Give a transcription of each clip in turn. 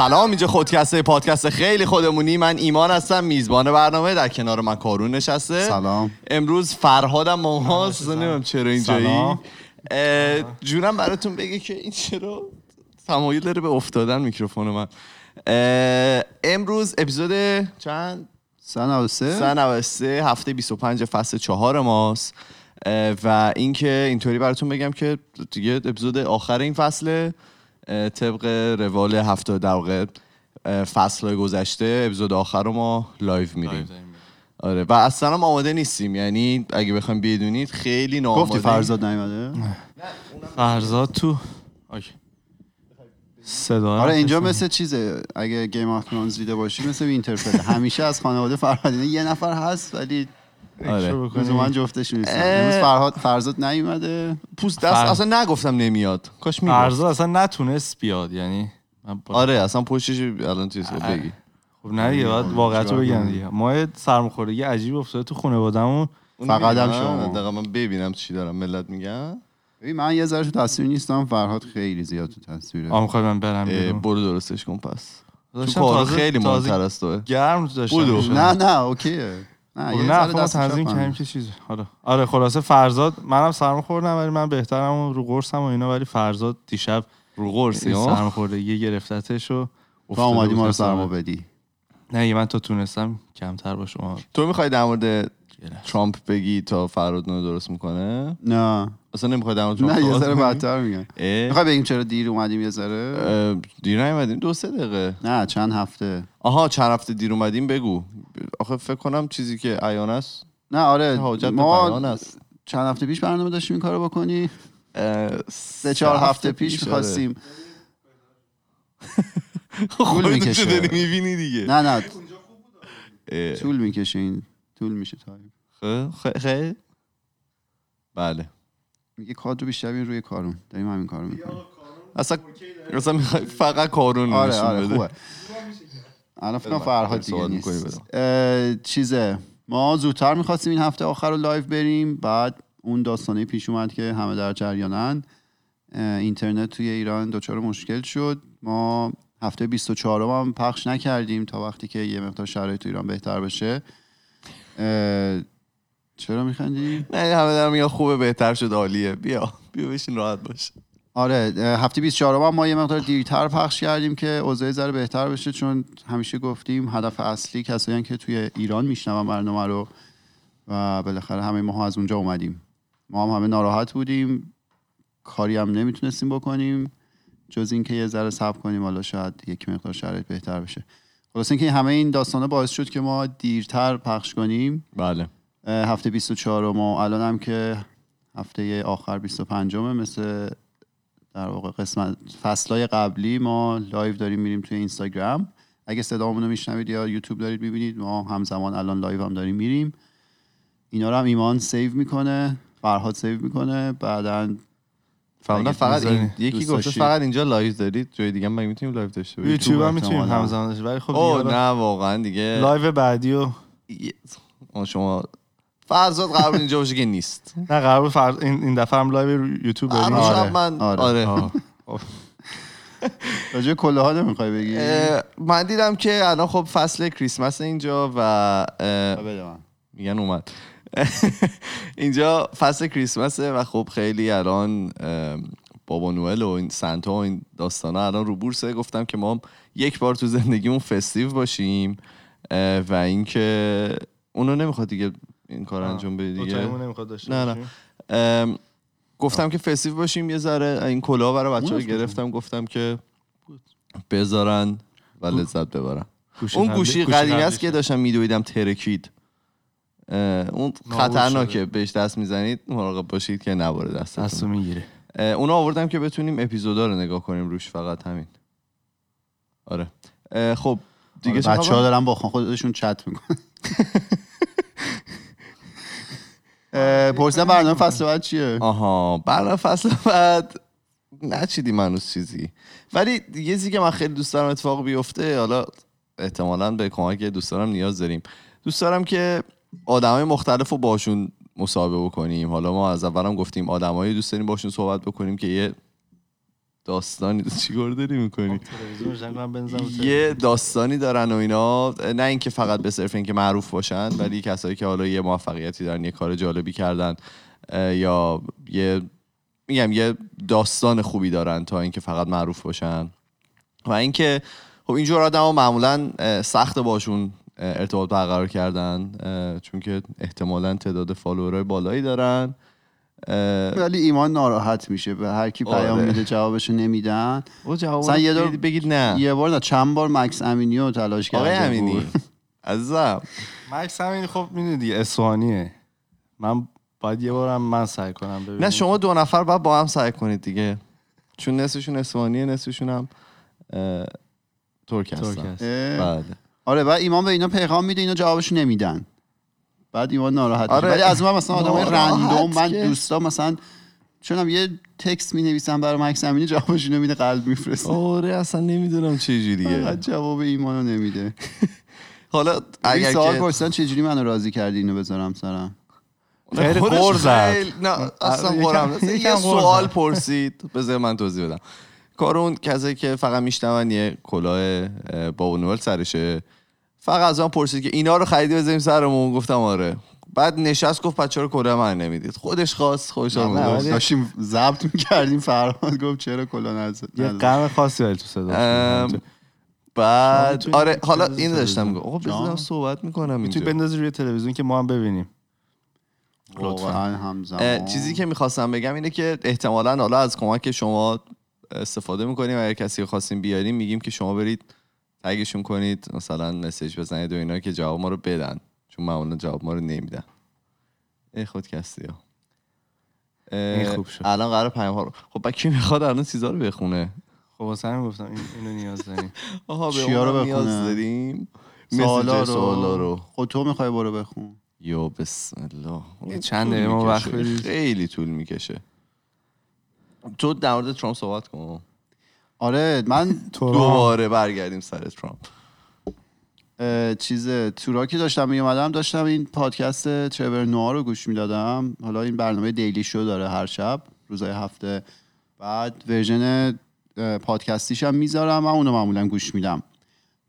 سلام اینجا خودکسته پادکست خیلی خودمونی. من ایمان هستم میزبان برنامه در کنار من کارون نشسته. سلام. امروز فرهادم با ماست نمی‌دونم چرا اینجایی. جونم براتون بگه که این چرا تمایل داره به افتادن میکروفون من. امروز اپیزود چند؟ سن 93 سه. 93 هفته 25 فصل چهار ماست. و اینکه اینطوری براتون بگم که دیگه اپیزود آخر این فصله. طبق روال هفته در واقع فصل گذشته اپیزود آخر رو ما live میریم آره و اصلا هم آماده نیستیم. یعنی اگه بخوایم بدونید خیلی ناآماده گفتی فرزاد نیومده؟ فرزاد تو؟ OK. صدا آره اینجا مثل چیزه. اگه Game of Thrones دیده باشی مثل Winterfell همیشه از خانواده فرهادینه یه نفر هست ولی آره. لزوما جفتش نیستن اه. امروز فرهاد فرزاد نیومده. پوست دست فر- اصلا نگفتم نمیاد. کاش می‌گفت. فرزاد اصلا نتونست بیاد یعنی من با- آره اصلا پشتش الان چیز بگی. خب نه دیگه باید واقعیت رو بگم؟ دیگه. ما یه سرماخوردگی عجیب افتاده تو خانواده‌مون فقط هم؟ شما. دقیقا من ببینم چی دارم. ملت میگن. ببین من یه ذره تو تصویر نیستم. فرهاد خیلی زیاد تو تصویره. آ می‌خوای من برم برو درستش کن پس. تو خیلی مهمتر از توه. گرم داشتم. نه نه اوکیه. نه خب یه نه خب تنظیم کردیم. که چیزی؟ حالا آره خلاصه فرزاد منم سرما خوردم ولی من بهترم و رو قرصم و اینا ولی فرزاد دیشب رو قرصی؟ ها سرما خوردگی گرفتتش و تو اومدی ما رو سرما. بدی. نه یه من تا تونستم کمتر با شما. تو می‌خوای در مورد ترامپ بگی تا فراد نو درست می‌کنه؟ نه. اصلا نمی‌خوای در نه یه ذره؟ بدتر میگم اه، می‌خوای بگیم چرا دیر اومدیم یه ذره؟ دیر نیومدیم. دو سه دقیقه. نه چند هفته. آها چند هفته دیر اومدیم؟ بگو. آخه فکر کنم چیزی که عیان است. نه آره. حاجت ما است. چند هفته پیش برنامه داشتیم این کارو بکنی. سه چهار هفته پیش آره. می‌خواستیم. خودت چه می‌کشه. داری می‌بینی دیگه؟ نه نه. طول می‌کشه این. طول میشه تایم خه- خه- خه بله. میگه کادر بیشتر روی کارون. داریم همین کارو می‌کنیم. اصلا اصلا می‌خوای فقط کارون آره نشون آره بده. خوبه. الان فکر بله، فرهاد دیگه نیست. چیزه. ما زودتر می‌خواستیم این هفته آخر رو live بریم. بعد اون داستانه پیش اومد که همه در جریانن. اینترنت توی ایران دچار مشکل شد. ما هفته 24 هم پخش نکردیم تا وقتی که یه مقدار شرایط تو ایران بهتر بشه. چرا میخندی؟ نه همه دارم میگن خوبه بهتر شد عالیه. بیا بیا بشین راحت باش. آره هفته 24 هم ما یه مقدار دیرتر پخش کردیم که اوضاع ذره بهتر بشه چون همیشه گفتیم هدف اصلی کسایی که توی ایران میشنون برنامه رو و بالاخره همه ما از اونجا اومدیم. ما هم همه ناراحت بودیم کاری هم نمی‌تونستیم بکنیم جز اینکه یه ذره صبر کنیم حالا شاید یک مقدار شرایط بهتر بشه. خلاص اینکه همه این داستانه باعث شد که ما دیرتر پخش کنیم. بله. هفته 24 ما الان هم که هفته آخر 25 همه مثل در واقع قسمت فصلهای قبلی ما live داریم میریم توی اینستاگرام. اگه صدامون رو میشنوید یا یوتیوب دارید می‌بینید ما همزمان الان live هم داریم میریم. اینا رو هم ایمان save می‌کنه فرهاد save می‌کنه بعدا فهمیدم فقط این یکی گفته. فقط اینجا لایو دارید جای دیگه مگه می‌تونیم لایو داشته باشیم یوتیوب هم می‌تونیم. همزمان داشته ولی خب نه واقعا دیگه لایو بعدی و شما فرزاد قرار اینجا باشه که نیست نه قرار فرد این این دفعه هم لایو یوتیوب بریم آره. من آره. آره آه. راجع کله ها نمی‌خوای بگی من دیدم که الان خب فصل کریسمس اینجا و. میگن اومد اینجا فصل کریسمسه و خب خیلی الان بابا نوئل و این سنتا و این داستان الان رو بورسه. گفتم که ما یک بار تو زندگیمون فستیو باشیم و اینکه اونو نمی‌خواد دیگه این کار انجام بده دیگه. دوتاییمون نمی‌خواد داشته نه، نه. گفتم که فستیو باشیم یه ذره. این کلاه برای بچه ها اون گرفتم. گفتم که بذارن و لذت ببرن. اون گوشی قدیمی است. که داشتم میدویدم ترکید. اون خطرناکه. بهش دست می‌زنید مراقب باشید که نباره دستو دستتون می‌گیره. اونو آوردم که بتونیم اپیزودا رو نگاه کنیم روش فقط همین. آره. خب دیگه چه بچه ها؟ دارن با خودشون چت می‌کنن. پرسیدم برنامه فصل بعد چیه؟ آها برنامه فصل بعد نچیدیم هنوز چیزی. ولی یه چیزی که من خیلی دوست دارم اتفاق بیفته حالا احتمالا به کمک دوستانم نیاز داریم. دوست دارم که آدمای مختلف رو باشون مصاحبه بکنیم. حالا ما از اولم گفتیم آدمایی دوست داریم باشون صحبت بکنیم که یه داستانی چی داری می‌کنی؟ تلویزیون. یه داستانی دارن و اینا. نه اینکه فقط به صرف اینکه معروف باشن ولی کسایی که حالا یه موفقیتی دارن یه کار جالبی کردن یا یه میگم یه داستان خوبی دارن تا اینکه فقط معروف باشن. و اینکه خب اینجور آدم معمولا سخت باشون ارتباط برقرار کردن چون که احتمالا تعداد فالوورای بالایی دارن. ولی ایمان ناراحت میشه. به هر کی پیام آره. میده جوابشو نمیدن. او جواب یه دور- بگید- نه. یه بار نه چند بار مکس امینی رو تلاش کرده آقای امینی. عزیزم. مکس همین خب می‌دونی دیگه اصفهانیه. من باید یه بارم من سعی کنم ببینم. نه شما دو نفر باید با هم سعی کنید دیگه. چون نصفشون اصفهانیه نصفشون هم اه، ترک هستن. بله. آره بعد ایمان به اینا پیغام میده اینا جوابشو نمیدن. بعد ایمان ناراحت آره. آره. ولی از من مثلا آدم ناراحت رندوم من دوستا مثلا چونم یه تکست می نویسم برای مکس امینی جوابش نمیده قلب میفرسته. آره اصلا نمی‌دونم چه جوریه. جواب ایمانو نمیده. حالا اگر اگر سوال پرسیدن چجوری منو راضی کردی اینو بذارم سرم؟ خیلی غر زد. نه اصلا یکم- قرم یکم یه سوال. پرسید. بذار من توضیح بدم. کار اون کسی که فقط میشنون یه کلاه اه، بابا نوئل سرشه. فقط از من پرسید که اینا رو خریدی بذاریم سرمون. گفتم آره. بعد نشست گفت بچه رو کلاه من نمی‌دید. خودش خواست خودش. ولی- داشتیم ضبط می‌کردیم فرهاد گفت چرا کلا نزد یه غم خاصی ولی تو صدا بعد آره حالا این داشتم. آقا. بذارم صحبت می‌کنم می‌تونی اینجا. بندازی روی تلویزیون که ما هم ببینیم. همزمان. چیزی که می‌خواستم بگم اینه که احتمالا حالا از کمک شما استفاده می‌کنیم. و اگر کسی خواستیم بیاریم میگیم که شما برید تگشون کنید مثلا مسیج بزنید و اینا که جواب ما رو بدن. چون معمولا جواب ما رو نمیدن. ای خود کسی ها. خوب شد. الان قرار پیام ها رو خب بعد کی می‌خواد الان چیزا رو بخونه؟ خب واسه همین گفتم این اینو نیاز داریم. آها به چیا رو نیاز؟ داریم. سوالا رو. رو. خود تو می‌خوای برو بخون. یا بسم الله. چند طول دقیقه ما وقت. خیلی طول می‌کشه. تو در مورد ترامپ صحبت کن. آره من دوباره برگردیم سر ترامپ. چیز تورا که داشتم می اومدم داشتم این پادکست ترور نوآ رو گوش می‌دادم. حالا این برنامه Daily Show داره هر شب روزای هفته بعد version پادکستیش هم می‌ذارم و اونو معمولا گوش میدم.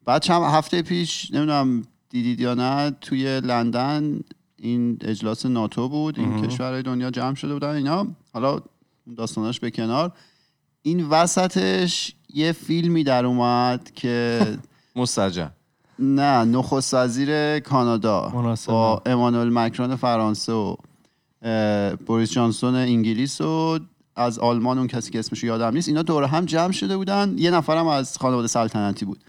بعد چند هفته پیش نمی‌دونم دیدید یا نه توی لندن این اجلاس ناتو بود این کشورهای دنیا جمع شده بودن اینا. حالا داستاناش به کنار. این وسطش یه فیلمی در اومد که مستجم نه نخست وزیر کانادا. مناسبه. با امانوئل مکرون فرانسه و بوریس جانسون انگلیس و از آلمان اون کسی که اسمش رو یادم نیست. اینا دور هم جمع شده بودن. یه نفرم از خانواده سلطنتی بود.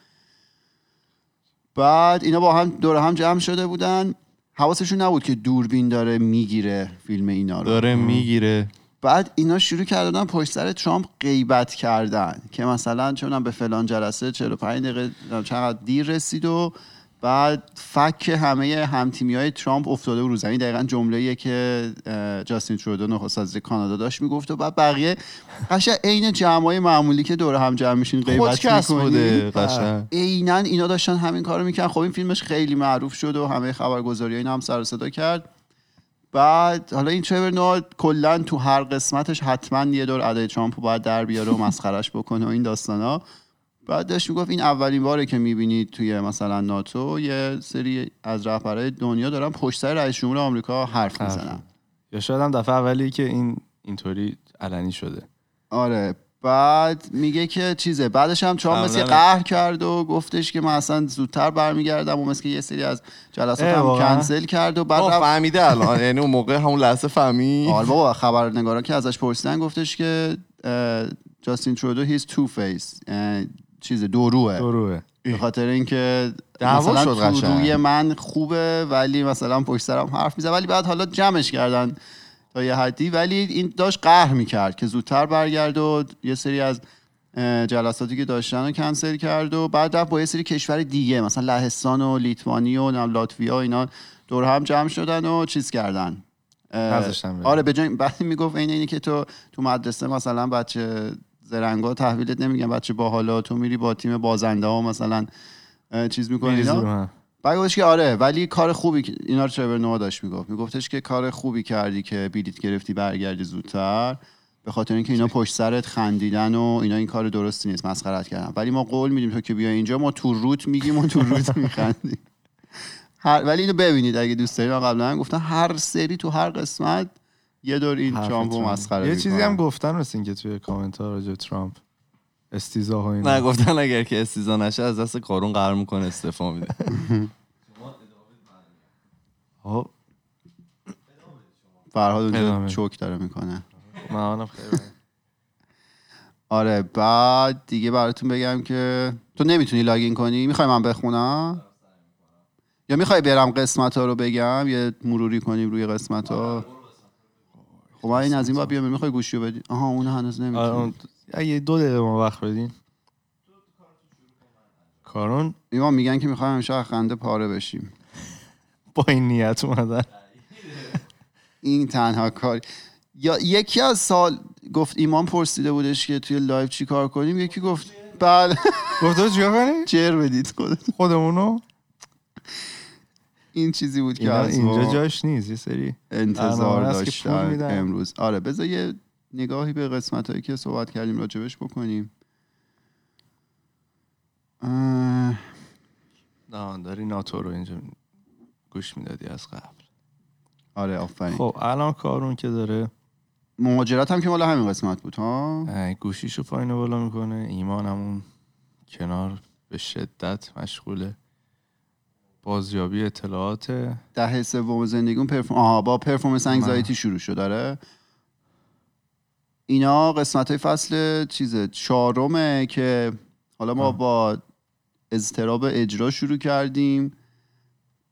بعد اینا با هم دور هم جمع شده بودن. حواسشون نبود که دوربین داره می‌گیره فیلم اینا رو. داره می‌گیره. بعد اینا شروع کردن پشت سر ترامپ غیبت کردن که مثلا چون به فلان جلسه 45 دقیقه چقدر دیر رسید و بعد فک همه همتیمی های ترامپ افتاده رو زمین. دقیقا جمله که جاستین ترودو نخست وزیر کانادا داشت می‌گفت و بعد بقیه قشنگ عین جمعای معمولی که دور هم جمع میشین غیبت بوده قشنگ. عینا اینا داشتن همین کارو می‌کنن خب این فیلمش خیلی معروف شد و همه خبرگزاری اینا هم سر و صدا کرد. بعد حالا این تریور نوار کلا تو هر قسمتش حتما یه دور ادای ترامپ باید در بیاره و مسخرش بکنه و این داستانا. بعد داشت می‌گفت این اولین باره که می‌بینید توی مثلا ناتو یه سری از رهبرهای دنیا دارن پشت سر رئیس جمهور آمریکا حرف حرف می‌زنن. یا شاید هم دفعه اولی که این اینطوری علنی شده. آره. بعد میگه که چیزه. بعدش هم مثل معمولاً- قهر کرد و گفتش که من اصلا زودتر برمیگردم و مثل که یه سری از جلسات هم؟ کنسل کرد و بعد فهمیده الان. یعنی اون موقع همون لحظه فهمی آره بابا خبرنگارا که ازش پرسیدن گفتش که جاستین ترودو he's two-faced چیز دوروه دروه به خاطر اینکه مثلا شد. روی من خوبه ولی مثلا پشت سرم حرف می‌زنه ولی بعد حالا جمعش کردن تا یه حدی. ولی این داشت قهر می‌کرد که زودتر برگرد و یه سری از جلساتی که داشتن رو کنسل کرد و بعد رفت با یه سری کشور دیگه مثلا لهستان و لیتوانی و لاتویا و اینا دور هم جمع شدن و چیز کردن. آره به جای بعد می‌گفت این اینی که تو تو مدرسه مثلا بچه زرنگا تحویلت نمیگن بچه باحالا تو میری با تیم بازنده ها مثلا چیز می‌کنی بعد گفتش که آره ولی کار خوبی که- اینا رو ترور نوآ داشت می‌گفت. میگفتش که کار خوبی کردی که بیلیت گرفتی برگردی زودتر. به خاطر اینکه اینا پشت سرت خندیدن و اینا این کار درستی نیست مسخرت کردن. ولی ما قول میدیم تو که بیا اینجا ما تو روت میگیم و تو روت میخندیم. هر... ولی اینو ببینید اگه دوست دارید. من قبلا هم گفتم هر سری تو هر قسمت یه دور این ترامپ. مسخره یه چیزی. هم گفتن مثل اینکه توی کامنت ها راجع ترامپ. استیزا اینا. نه گفتن اگر که استیزا نشه از دست کارون قرار می‌کنه استعفا میده. خب. فرهاد. چوک داره می‌کنه. من آنم خیلی آره بعد دیگه براتون بگم که تو نمی‌تونی لاگین کنی؟ می‌خوای من بخونم؟ یا می‌خوای برم قسمت ها رو بگم؟ یه مروری کنیم روی قسمت ها خب این از این باید بیام می‌خوای گوشی رو بدی؟ آها اون هنوز آره، نمی‌تونی اون- اگه دو دقیقه ما وقت بدین. کارون؟ ایمان میگن که می‌خوایم از خنده پاره بشیم. با این نیت اومدن. این تنها کار یا یکی از سال گفت ایمان پرسیده بودش که توی live چی کار کنیم؟ یکی گفت بله. گفته چیکار کنی؟ جر بدید خودت. خودمونو؟ این چیزی بود که از اینجا جاش نیست یه سری انتظار داشتن میدن. امروز. آره بذار یه نگاهی به قسمت هایی که صحبت کردیم راجبش بکنیم. اه، نه داری ناتو رو اینجا گوش می‌دادی از قبل. آره آفرین. خب الان کارون که داره. مهاجرت هم که مال همین قسمت بود ها؟ گوشیشو پایین بالا می‌کنه. ایمان همون کنار به شدت مشغوله. بازیابی اطلاعات ده سوم زندگیون پرفوم آها با پرفورمنس انگزایتی شروع شد داره اینا قسمت های فصل چیزه چهارمه که حالا ما. با اضطراب اجرا شروع کردیم.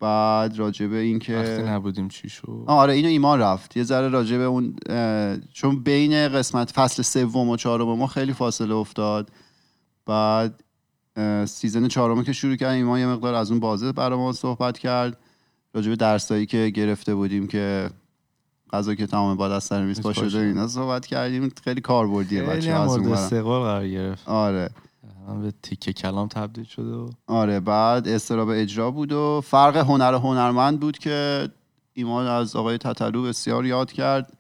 بعد راجبه این که وقتی نبودیم چی شد؟ آره اینو ایمان رفت. یه ذره راجع به اون چون بین قسمت فصل سوم و چهارم ما خیلی فاصله افتاد. بعد سیزن چهارم که شروع کردیم ایمان یه مقدار از اون بازه برای ما صحبت کرد. راجع به درسایی که گرفته بودیم که غذا که تمام بعد از سر میز شده. اینا صحبت کردیم. خیلی کاربردیه بچه از اون. استقبال قرار گرفت. آره. به تیکه کلام تبدیل شده و آره بعد استراب اجرا بود و فرق هنر هنرمند بود که ایمان از آقای تتلو بسیار یاد کرد.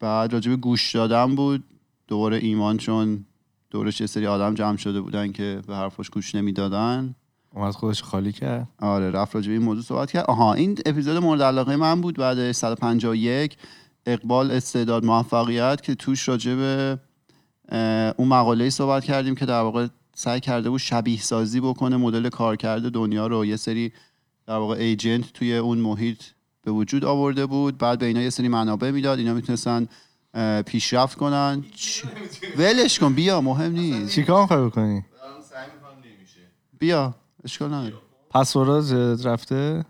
بعد راجع به گوش دادن بود. دوباره ایمان چون دورش یه سری آدم جمع شده بودن که به حرفاش گوش نمی‌دادن. اومد خودش خالی کرد. آره رفت راجع به این موضوع صحبت کرد. آها این اپیزود مورد علاقه من بود بعد 151 اقبال استعداد موفقیت که توش راجع به اون مقاله صحبت کردیم که در واقع سعی کرده بود شبیه سازی بکنه مدل کارکرد دنیا رو. یه سری در واقع ایجنت توی اون محیط به وجود آورده بود. بعد به اینا یه سری منابع می‌داد. اینا می‌تونستن پیشرفت کنن. چ- ولش کن بیا مهم نیست. چیکار می‌خوای بکنی؟ بیا اشکال نداره. پسورد رفته؟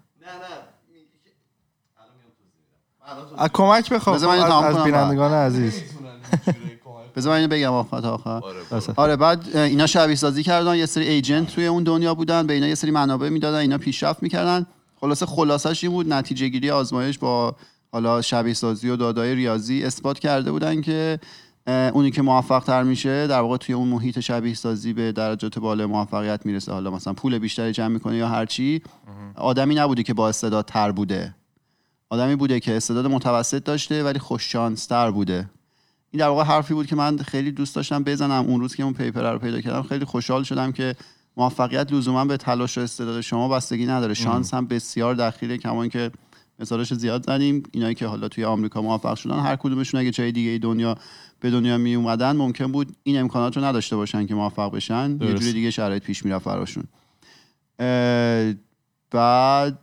از کمک بخواه بذار من اینو از, بینندگان عزیز. بذار من اینو بگم آخر تا آخر. بس. آره بعد اینا شبیه سازی کردن یه سری ایجنت توی اون دنیا بودن به اینا یه سری منابع می‌دادن اینا پیشرفت می‌کردن. خلاصه خلاصش این بود نتیجه گیری آزمایش با حالا شبیه سازی و دادای ریاضی اثبات کرده بودن که اونی که موفق تر میشه در واقع توی اون محیط شبیه سازی به درجات بالای موفقیت می‌رسه. حالا مثلا پول بیشتری جمع می‌کنه یا هر چی آدمی نبوده که با استعداد تر بوده. آدمی بوده که استعداد متوسط داشته ولی خوش تر بوده. این در واقع حرفی بود که من خیلی دوست داشتم بزنم. اون روز که اون پیپر رو پیدا کردم خیلی خوشحال شدم که موفقیت لزوما به تلاش و استعداد شما بستگی نداره. شانس هم بسیار دخیله کمان که مثالش زیاد زدیم. اینایی که حالا توی آمریکا موفق شدن هر کدومشون اگه جای دیگه دنیا به دنیا می اومدن ممکن بود این امکانات رو نداشته باشن که موفق بشن. یه درست. جوری دیگه شرایط پیش می‌رفت براشون بعد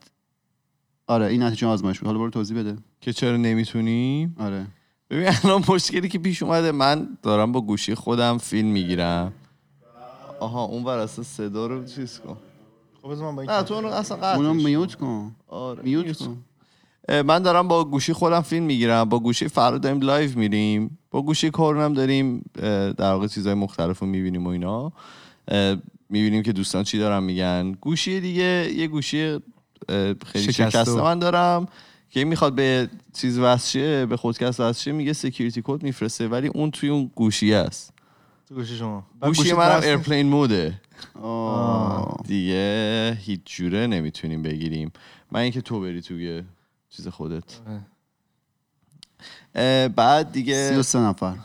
آره این نتیجه آزمایش بود. حالا برو توضیح بده. که چرا نمی‌تونی؟ آره. ببین الان مشکلی که پیش اومده من دارم با گوشی خودم فیلم می‌گیرم. آها اون بر اصلا صدا رو چیز کن. خب من با این نه تو اصلا قطعش اونو. mute کن. آره mute mute کن. من دارم با گوشی خودم فیلم می‌گیرم. با گوشی فراد داریم live میریم. با گوشی کارونم داریم در واقع چیزهای مختلف رو می‌بینیم و اینا. می‌بینیم که دوستان چی دارن میگن. گوشی دیگه یه گوشی خیلی شکسته. من دارم که می‌خواد به چیز وصشه به پادکست وصشه میگه security code میفرسته ولی اون توی اون گوشی است گوشی شما. گوشی منم airplane mode ه آه. دیگه هیچ جوره نمی‌تونیم بگیریم. من اینکه تو بری توی چیز خودت. اه، بعد دیگه 33 نفر.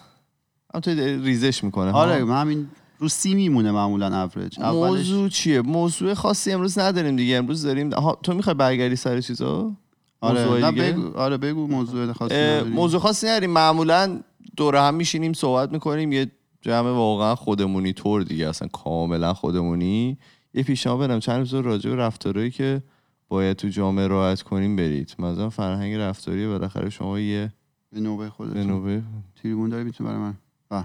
همونطوری داره ریزش می‌کنه آره من همین رو سی میمونه معمولا اوریج اولش موضوع چیه؟ موضوع خاصی امروز نداریم دیگه. امروز داریم آها، تو می‌خوای برگردی سر چیزا؟ آره؟ بگو. آره بگو موضوع خاصی اه، نداری. موضوع خاصی نداریم. معمولا دور هم میشینیم صحبت می‌کنیم. یه جمع واقعا خودمونی طور دیگه اصلا کاملا خودمونی. یه پیشنهاد بدم. چند روز راجع به رفتارهایی که باید تو جامعه رعایت کنیم برید. مثلا فرهنگ رفتاری بالاخره شما یه به نوبه به خودتون نوبه. تریبون داری می‌تونه برای من. بله.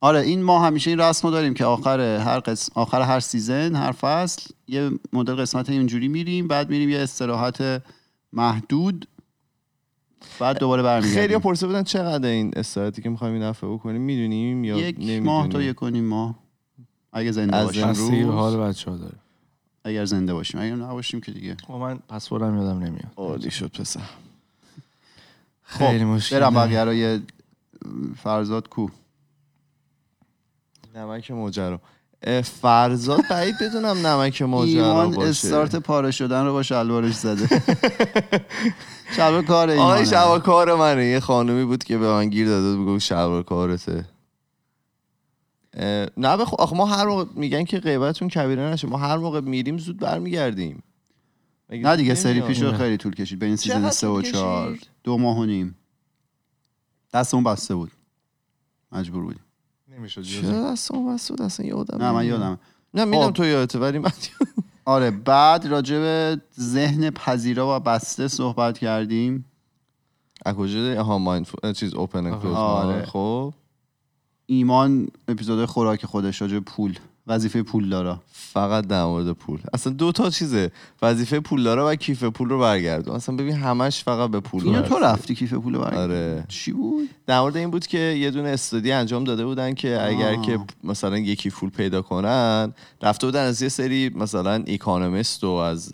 آره این ما همیشه این رسم رو داریم که آخر هر قسم آخر هر سیزن هر فصل یه مدل قسمت اینجوری میریم بعد میریم یه استراحت محدود بعد دوباره برمیگردیم. خیلی پرسه بودن چقدر این استراحتی که می‌خوایم این دفعه بکنیم می‌دونیم یا یک نمی‌دونیم؟ ماه تا یک و نیم ماه. اگه زنده از باشیم بستگی به حال بچه ها داره اگر زنده باشیم. اگر نباشیم که دیگه. خب من پسوردم یادم نمیاد. عالی شد پسر. خیلی خب مشکل برم بقیه رو یه فرزاد کو. نمک ماجرا فرزاد بعید بدونم نمک ماجرا ایمان باشه. استارت پاره شدن رو با شلوارش زده. شلوار کار ایمانه. شلوار کار منه. یه خانومی بود که به من گیر داده بود گفت شلوار کارته. نه بخو آخه ما هر موقع میگن که غیبتون کبیره نشه. ما هر موقع میریم زود برمیگردیم. نه دیگه سری نمیاد؟ پیش رو خیلی طول کشید. بین سیزن چقدر سه و طول چهار. کشید؟ دو ماه و نیم. دستمون بسته بود. مجبور بودیم. نمی‌شد چرا دستم بس بود؟ اصلا یادم نه من. یادم. نه می‌دونم خب. تو یادته ولی من آره بعد راجع به ذهن پذیرا و بسته صحبت کردیم. از کجا؟ داری؟ آها مایند چیز اوپن اند کلوز آره. خب. ایمان اپیزود خوراک خودش راجع پول وظیفه پول دارا فقط در مورد پول اصلا دو تا چیزه وظیفه پولدارا و کیف پول رو برگردون اصلا ببین همش فقط به پول اینو تو. رفتی کیف پول رو برگردی؟ آره چی بود در مورد این بود که یه دونه استادی انجام داده بودن که اگر آه. که مثلا یکی فول پیدا کنن رفته بودن از یه سری مثلا ایکانومیست و از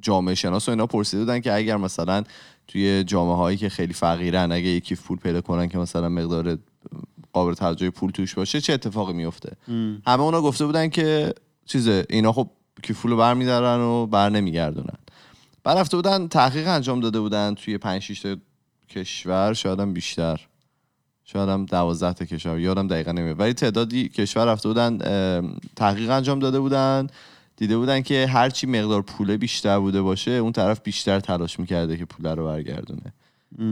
جامعه شناس و اینا پرسیده بودن که اگر مثلا توی جامعه هایی که خیلی فقیرن اگه یکی فول پیدا کنن که مثلا مقدار قابل توجه پول توش باشه چه اتفاقی میفته همه اونا گفته بودن که چیزه اینا خب کیفول رو برمیدارن و بر نمیگردونن. بعد رفته بودن تحقیق انجام داده بودن توی 5 6 تا کشور شاید هم بیشتر. شاید هم 12 تا کشور یادم دقیقا نمیاد. ولی تعدادی کشور رفته بودن تحقیق انجام داده بودن دیده بودن که هرچی مقدار پوله بیشتر بوده باشه اون طرف بیشتر تلاش می‌کرده که پوله رو برگردونه.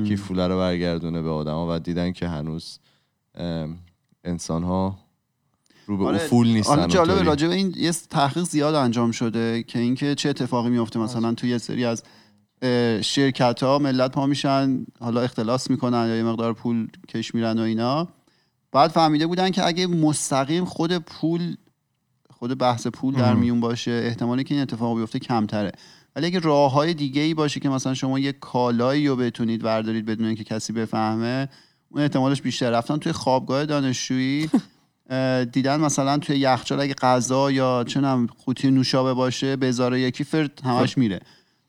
که پوله رو برگردونه به آدما و دیدن که هنوز انسان ها رو به افول نیستن آره جالبه. راجع به این یه تحقیق زیاد انجام شده که اینکه چه اتفاقی میفته مثلا توی یه سری از شرکت ها ملت پا میشن حالا اختلاس می‌کنن یا یه مقدار پول کش میرن و اینا. بعد فهمیده بودن که اگه مستقیم خود پول خود بحث پول در میون باشه احتمالی که این اتفاق بیفته کمتره. ولی اگه راه های دیگه ای باشه که مثلا شما یه کالایی رو بتونید بردارید بدون اینکه کسی بفهمه اون احتمالش بیشتر. رفتن توی خوابگاه دانشجویی دیدن مثلا توی یخچال اگه غذا یا چنم قوطی نوشابه باشه به ازاره یکی فرد همش میره.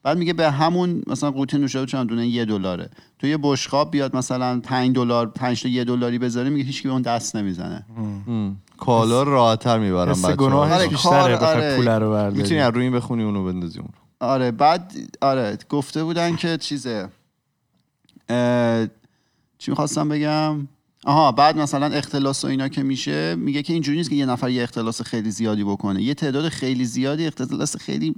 بعد میگه به همون مثلا قوطی نوشابه چند دونه یه دلاره. تو یه بشقاب بیاد مثلا 5 دلار 5 تا یه دلاری بذاره میگه هیچکی به اون دست نمی‌زنه. کالا راحت‌تر می‌برم حس بچه‌ها. گناهش آره، بیشتره آره. پول رو برداری. می‌تونی از روی این بخونی اونو بندازی اون آره بعد آره گفته بودن که چیزه چی می‌خواستم بگم؟ آها بعد مثلا اختلاس و اینا که میشه میگه که اینجوری نیست که یه نفر یه اختلاس خیلی زیادی بکنه. یه تعداد خیلی زیادی اختلاس خیلی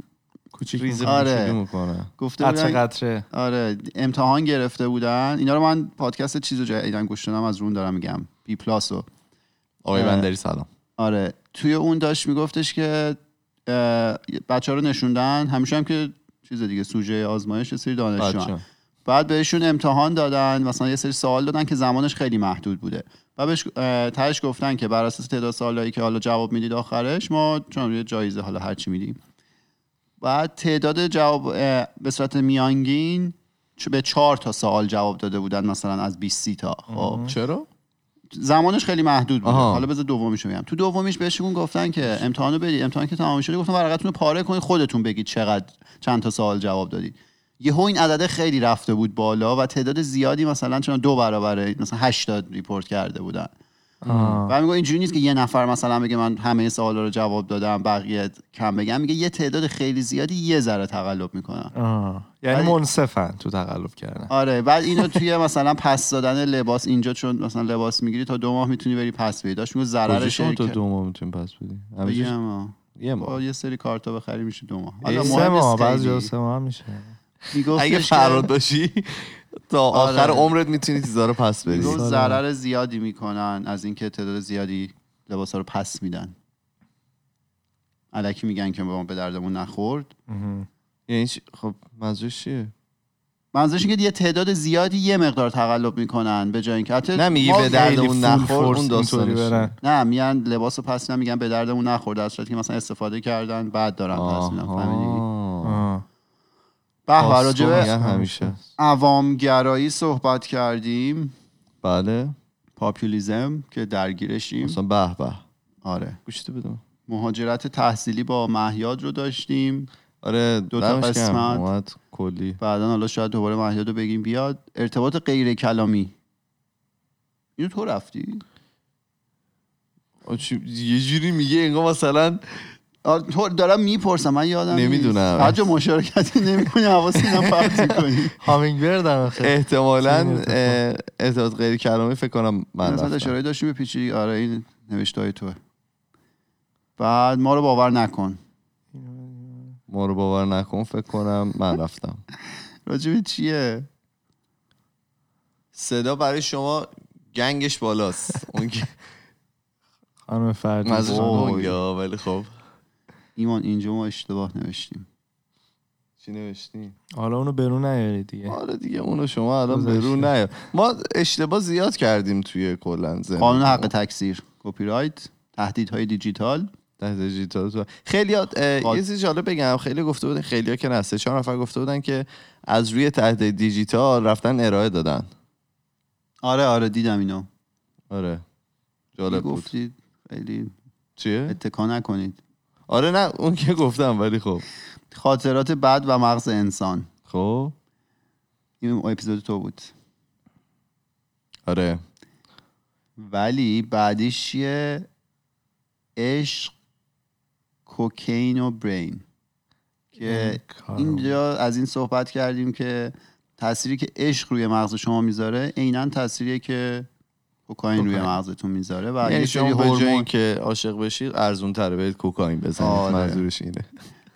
کوچیک ریز. آره. می‌کنه. گفته قطره بودن قطره آره امتحان گرفته بودن. اینا رو من پادکست چیزو جدیدن گوش دادم از رون دارم میگم. بی پلاس رو آقای. بندری سلام. آره. توی اون داشت میگفتش که بچه ها رو نشوندن. همیشه هم که چیز دیگه سوژه آزمایش سری دانشجو بعد بهشون امتحان دادن مثلا یه سری سوال دادن که زمانش خیلی محدود بوده. و بهش تهش گفتن که بر اساس تعداد سوالایی که حالا جواب می‌دید آخرش ما چون یه جایزه حالا هرچی میدیم. بعد تعداد جواب به صورت میانگین به چهار تا سوال جواب داده بودن مثلا از 20 سی تا. خب. چرا؟ زمانش خیلی محدود بوده. آها. حالا بذار دومیش رو بگم. تو دومیش بهشون گفتن که امتحانو بدید. امتحان که تمام شده گفتن ورقتون رو پاره کنید خودتون بگید چقدر چند تا سوال جواب دادید. یهو این عدد خیلی رفته بود بالا و تعداد زیادی مثلا چون دو برابره مثلا 80 ریپورت کرده بودن. آه. و میگه اینجوری نیست که یه نفر مثلا بگه من همه سوالا رو جواب دادم بقیه کم بگم. میگه یه تعداد خیلی زیادی یه ذره تقلب می‌کنن. آه. یعنی ولی- منصفن تو تقلب کردن. آره بعد اینو توی مثلا پس دادن لباس اینجا چون مثلا لباس می‌گیری تا دو ماه می‌تونی بری پس بدی. داشت میگه ضرر شرکت. دو ماه می‌تونیم پس آه. یه ماه. یه سری کارتا بخری میشه دو ماه. سه ماه بعضی. سه ماه میشه. میگفتش اگه فراد باشی تا آخر آره. عمرت می‌تونی چیزا رو پس بدی می‌گفت سال. ضرر زیادی می‌کنن از اینکه تعداد زیادی لباس رو پس میدن الکی میگن که ما به دردمون نخورد. یعنی؟ خب منظورش چیه منظورش اینه که یه تعداد زیادی یه مقدار تقلب می‌کنن به جای اینکه حتی نه میگی به دردمون خیلی نخور فول فورس اون داستانش. نه میان لباس رو پس نمیگن به دردمون نخورد در صورتی که مثلا استفاده کردن بعد دارن پس میدن. به راجبه همیشه. عوامگرایی صحبت کردیم. بله. پاپولیزم که درگیرشیم. مثلا به به. آره. گوشتی بدم مهاجرت تحصیلی با مهیاد رو داشتیم. آره دو تا. قسمت. کلی. بعدا حالا شاید دوباره مهیاد رو بگیم. بیاد. ارتباط غیر کلامی. اینو تو رفتی؟ یه جوری میگه انگار مثلا دارم می‌پرسم من یادم. نمی‌دونم. هر جا مشارکتی نمی‌کنی حواسی اینم پرت می‌کنی. هامینگ بردم احتمالا ارتباط غیر کلامی فکر کنم من مثلا. اشاره داشتیم به پیچیدگی آره این نوشته های توه. بعد ما رو باور نکن. ما رو باور نکن فکر کنم من رفتم. راجب چیه؟ صدا برای شما گنگش بالاست. اون که خانم ها، ولی خب. ایمان اینجا ما اشتباه نوشتیم. چی نوشتی؟ حالا اونو برون نیاری دیگه. آره دیگه اونو شما الان به گذشته. رو نیا ما اشتباه زیاد کردیم توی کلا قانون حق تکثیر. کپی رایت تهدیدهای دیجیتال. دیجیتال. خیلی یه چیزی جالب بگم. خیلی گفته بودن خیلی ها که نه سه چهار نفر گفته بودن که از روی تهدید دیجیتال رفتن ارائه دادن. آره آره دیدم اینو. آره. جالب بود. گفتید خیلی چیه؟ اتکا نکنید. آره نه اون که گفتم ولی خب. خاطرات بد و مغز انسان. خب. این اپیزود تو بود. آره. ولی بعدیش چیه عشق کوکین و برین. که. اینجا از این صحبت کردیم که تأثیری که عشق روی مغز شما می‌ذاره عینا تأثیریه که کوکائین روی. مغزتون می‌ذاره و یه یعنی شما به جای اینکه عاشق بشید ارزون تره برید کوکائین بزنید. آره. منظورش اینه.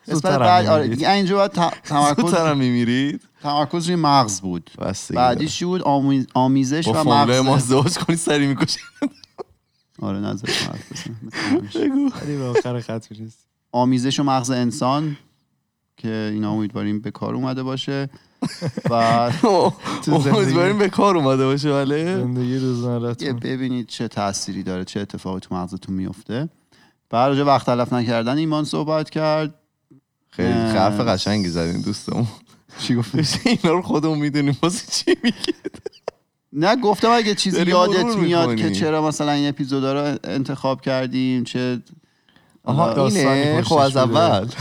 قسمت بعد آره. دیگه اینجا باید تمرکز میمیرید. تمرکز روی مغز بود. بعدیش چی بود؟ آمی- آمیزش با و فاملای ما مغز ازدواج کنی سری می‌کشی آره نظر. ولی به آخر خط آمیزش و مغز انسان. که اینا امیدواریم به کار اومده باشه و زندگی. امیدواریم به کار اومده باشه ولی زندگی یه روزمرتون ببینید چه تأثیری داره چه اتفاقی تو مغزتون میفته. بعد وقت تلف نکردن ایمان صحبت کرد. خیلی. حرف قشنگی زدین دوستمون. چی گفت اینا رو خودمون می‌دونیم. واسه چی میگی؟ نه گفتم اگه چیزی یادت میاد. که چرا مثلا این اپیزودا رو انتخاب کردیم چه آها اینه. خب از. اول.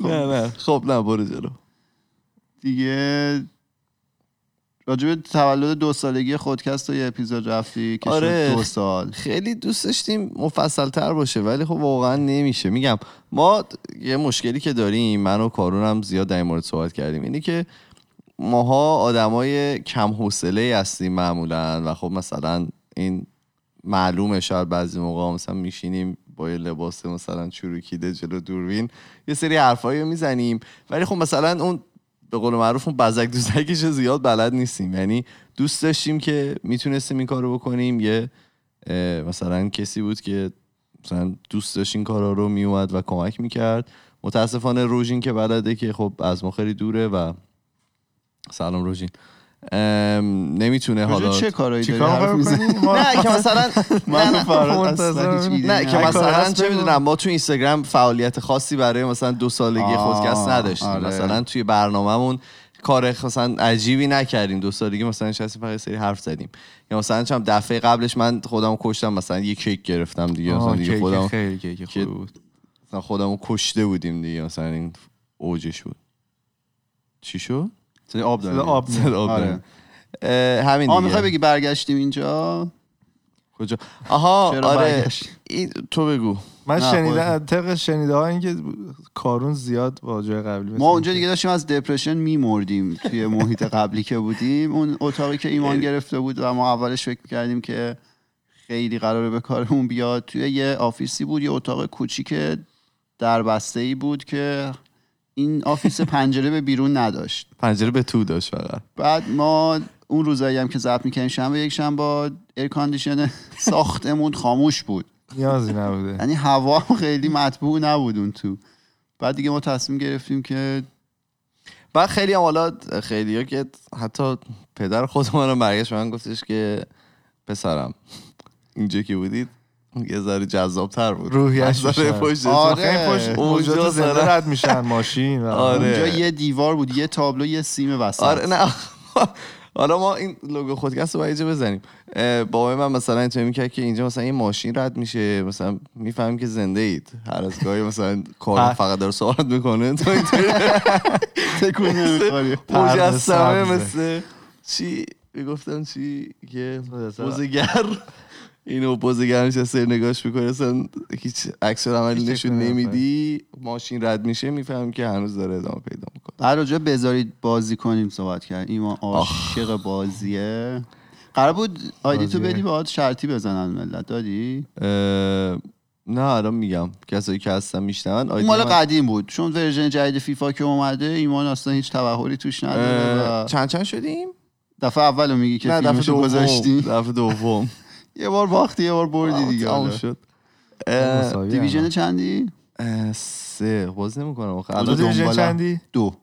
نه نه. خب نه برو جلو. دیگه راجع به تولد دو سالگی خودکست یه اپیزود رفتی که آره. شد دو سال. خیلی دوست داشتیم مفصل تر باشه ولی خب واقعا نمیشه. میگم ما یه مشکلی که داریم من و کارون هم زیاد در این مورد صحبت کردیم اینه که ماها آدمای کم حوصله هستیم معمولا و خب مثلا این معلومه شاید بعضی موقع مثلا میشینیم با یه لباس مثلا چروکیده جلو دوربین یه سری حرفایی رو می‌زنیم. ولی خب مثلا اون به قول معروف اون بزک دوزکش زیاد بلد نیستیم. یعنی دوست داشتیم که می‌تونستیم این کارو بکنیم. یه مثلا کسی بود که مثلا دوست داشت این کارا رو میومد و کمک می‌کرد. متاسفانه روژین که بلده که خب از ما خیلی دوره و سلام روژین. نمی‌تونه حالا چه کارایی داری؟ نه که مثلا نه که مثلا چه. می‌دونم ما تو اینستاگرام فعالیت خاصی برای مثلا دو سالگی خودکست نداشتیم. آره. مثلا توی برنامهمون کار مثلا عجیبی نکردیم. دو سالگی مثلا نشستیم فقط سری حرف زدیم. یا مثلا چند دفعه قبلش من خودم کشتم مثلا یه کیک گرفتم دیگه. مثلا دیگه کیک خودم خیلی کیک خوبی بود. مثلا خودمو کشته بودیم دیگه. مثلا این اوجش بود. چی شد؟ صدای آب صدا داره آب. صدا آب. داره. همین آه دیگه. می‌خوای بگی برگشتیم اینجا؟ کجا؟ آها چرا آره؟ این تو بگو. من نه، شنیدم طبق شنیده ها این که کارون زیاد با جای قبلی ما اونجا دیگه داشتیم از دپرشن میمردیم توی محیط قبلی که بودیم. اون اتاقی که ایمان گرفته بود و ما اولش فکر کردیم که خیلی قراره به کارمون بیاد توی یه آفیسی بود یه اتاق کوچیک در بسته ای بود که این office پنجره به بیرون نداشت. پنجره به تو داشت فقط. بعد ما اون روزایی هم که ضبط می‌کنیم شنبه یک شنبه air condition ساختمون خاموش بود. نیازی نبوده. یعنی هوا هم خیلی مطبوع نبود اون تو. بعد دیگه ما تصمیم گرفتیم که بعد خیلی هم حالا خیلی ها که حتی پدر خودمان رو برگشت من گفتش که پسرم اینجا که بودید؟ یه ذره جذاب تر بود. روحیش بیشتر. پشت. آره. اونجا زنده سر- رد میشن ماشین آره. اونجا یه دیوار بود یه تابلو یه سیم وسط. آره نه. حالا ما این لوگو خودکست رو باید اینجا بزنیم. اه، بابای من مثلا اینطوری می‌کرد که اینجا مثلا یه ماشین رد میشه. مثلا می‌فهمیم که زنده اید. هر از گاهی مثلا کار فقط داره سوالت می‌کنه. تو اینطوری. مجسمه. مثل چی؟ می‌گفتم چی؟ که بازیگر اینو بازیگر نشسته نگاش می‌کنه اصلا هیچ عکس عملی نشون نمیدی. ماشین رد میشه می‌فهمیم که هنوز داره ادامه پیدا می‌کنه. بعد راجع به بذارید بازی کنیم صحبت کرد ایمان عاشق بازیه. قرار بود آیدی تو. بدی باهات شرطی بزنن ملت. دادی؟ نه الان میگم. کسایی که هستن میشنون اون مال قدیم بود. چون ورژن جدید فیفا که اومده ایمان اصلا هیچ توهری توش نداره و چند چند شدیم؟ دفعه اول رو میگی که نه دفعه دوم. دفعه دوم. یه بار باختی یه بار بردی دیگه تموم. شد دیویژن. چندی سه باز نمی‌کنم آخه دیویژن. چندی دو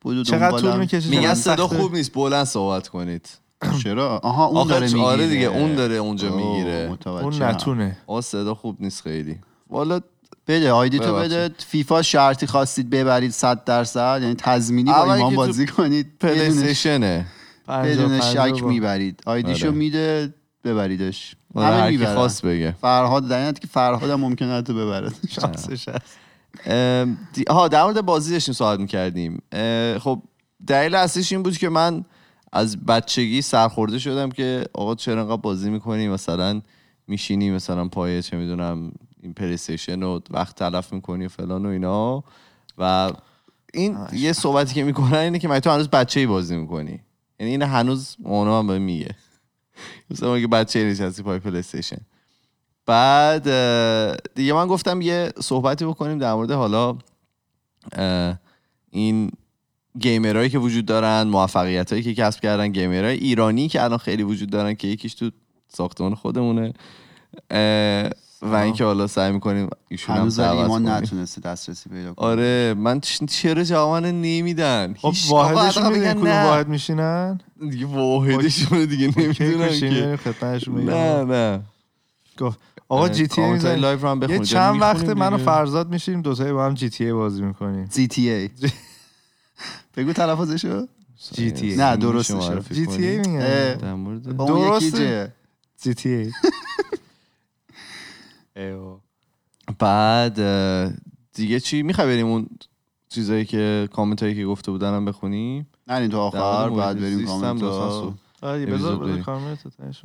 بودو چقدر طول. می‌کشه میگن چقدر صدا؟ خوب نیست بلند صحبت کنید چرا آها اون داره می‌گیره آره دیگه اون داره اونجا می‌گیره. اون نتونه آه صدا خوب نیست خیلی والا بده آیدی تو. بده فیفا شرطی خواستید ببرید 100 درصد یعنی تضمینی با ایمان بازی کنید پلی بدون شک می‌برید آیدیشو آره. میده ببریدش. آره، همه کی می‌برن. خواست بگه. فرهاد در که فرهاد هم ممکنه حتی ببره. شانسش هست ها در مورد بازی داشتیم صحبت می‌کردیم. خب دلیل اصلیش این بود که من از بچگی سرخورده شدم که آقا چرا انقدر بازی می‌کنی؟ مثلا میشینی مثلا پای چه می‌دونم این پلی استیشن رو وقت تلف می‌کنی و فلان و اینا. و این یه صحبتی که می‌کنن اینه که مگه تو هنوز بچه بازی می‌کنی؟ یعنی این هنوز اونا هم میگه. مثلا که بچه نشستی پای پلی استیشن بعد دیگه من گفتم یه صحبتی بکنیم در مورد حالا این گیمرهایی که وجود دارن موفقیت هایی که کسب کردن گیمرهای ایرانی که الان خیلی وجود دارن که یکیش تو ساختمان خودمونه. و اینکه حالا سعی می‌کنیم ایشون هم ایمان کنیم. نتونسته دسترسی پیدا کنه. آره من چرا جواب من نمیدن؟ خب واحدشون می‌دونی بگن کدوم. واحد میشینن؟ دیگه واحدشون دیگه نمی‌دونن که. خدمتشون نه نه. گفت آقا جی تی ای لایو رو هم یه بخونید. چند وقت من و. فرزاد میشیم دوتایی با هم جی تی ای بازی می‌کنیم. GTA بگو تلفظشو. جی تی ای. نه،. معرفی جی تی ای؟ میگن. درسته. جی تی ای. ایوا. بعد دیگه چی می‌خوای بریم اون چیزایی که کامنت هایی که گفته بودن هم بخونیم نرین تو در آخر بعد محیط بریم کامنت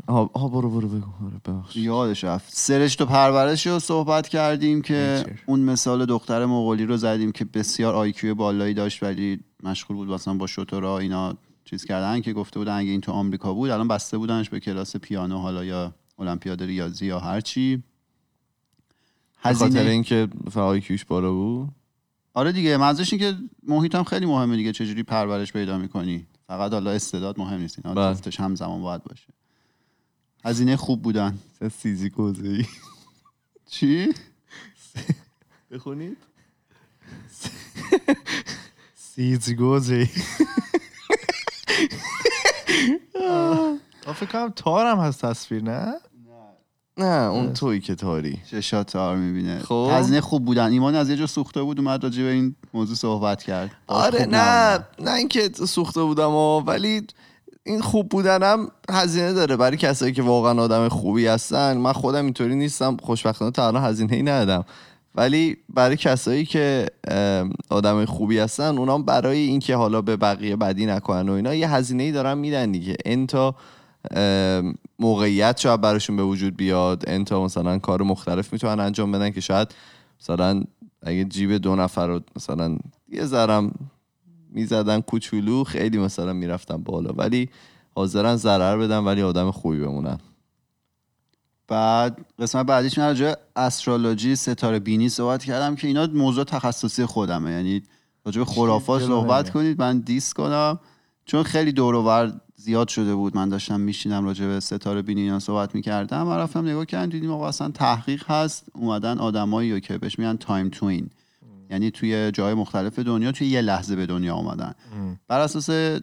ها. برو برو بگو آره،. یادش رفت سرشت و پرورش رو صحبت کردیم که. اون مثال دختر مغولی رو زدیم که بسیار آیکیو بالایی داشت ولی مشغول بود مثلا با شطورا اینا چیز کردن که گفته بودن اگه این تو آمریکا بود الان بسته بودنش به کلاس پیانو حالا یا المپیاد ریاضی یا هر چی به خاطر هزینه اینکه فقط کیوش بالا بود. آره دیگه منظورش این که محیط هم خیلی مهمه دیگه چجوری پرورش پیدا می‌کنی؟ فقط حالا استعداد مهم نیست اینا بله. جفتش همزمان باید باشه. هزینه خوب بودن. سیزی کوزی چی؟ بخونید. سیدز گوزی فکر کنم تارم هست تصویر نه؟ نه اون توی که تاری. چشات تار می‌بینه. خب. هزینه خوب بودن. ایمان از یه جا سوخته بود اومد راجع به این موضوع صحبت کرد. آره نه نبود. نه اینکه سوخته بودم و ولی این خوب بودنم هزینه داره. برای کسایی که واقعا آدم خوبی هستن من خودم اینطوری نیستم. خوشبختانه تا الان هزینه ای ندادم. ولی برای کسایی که آدم خوبی هستن اونام برای اینکه حالا به بقیه بدی نکنن و اینا یه هزینه ای دارن میدن دیگه. انتا موقعیت شاید براشون به وجود بیاد. انتا مثلا کار مختلف می‌تونن انجام بدن که شاید مثلا اگه جیب دو نفر رو مثلا یه ذرم می‌زدن کوچولو خیلی مثلا می‌رفتن بالا. ولی حاضرن ضرر بدن ولی آدم خوبی بمونن. بعد قسمت بعدیش من راجع به astrology ستاره بینی صحبت کردم که اینا موضوع تخصصی خودمه. یعنی راجع به خرافات صحبت نمیره. کنید من diss کنم. چون خیلی دور و بر زیاد شده بود. من داشتم میشینم راجع به ستاره بینی اینا صحبت می‌کردم و رفتم نگاه کردم دیدیم آقا اصلا تحقیق هست. اومدن آدمایی رو که بهش میگن time twin یعنی توی جای مختلف دنیا توی یه لحظه به دنیا آمدن بر اساس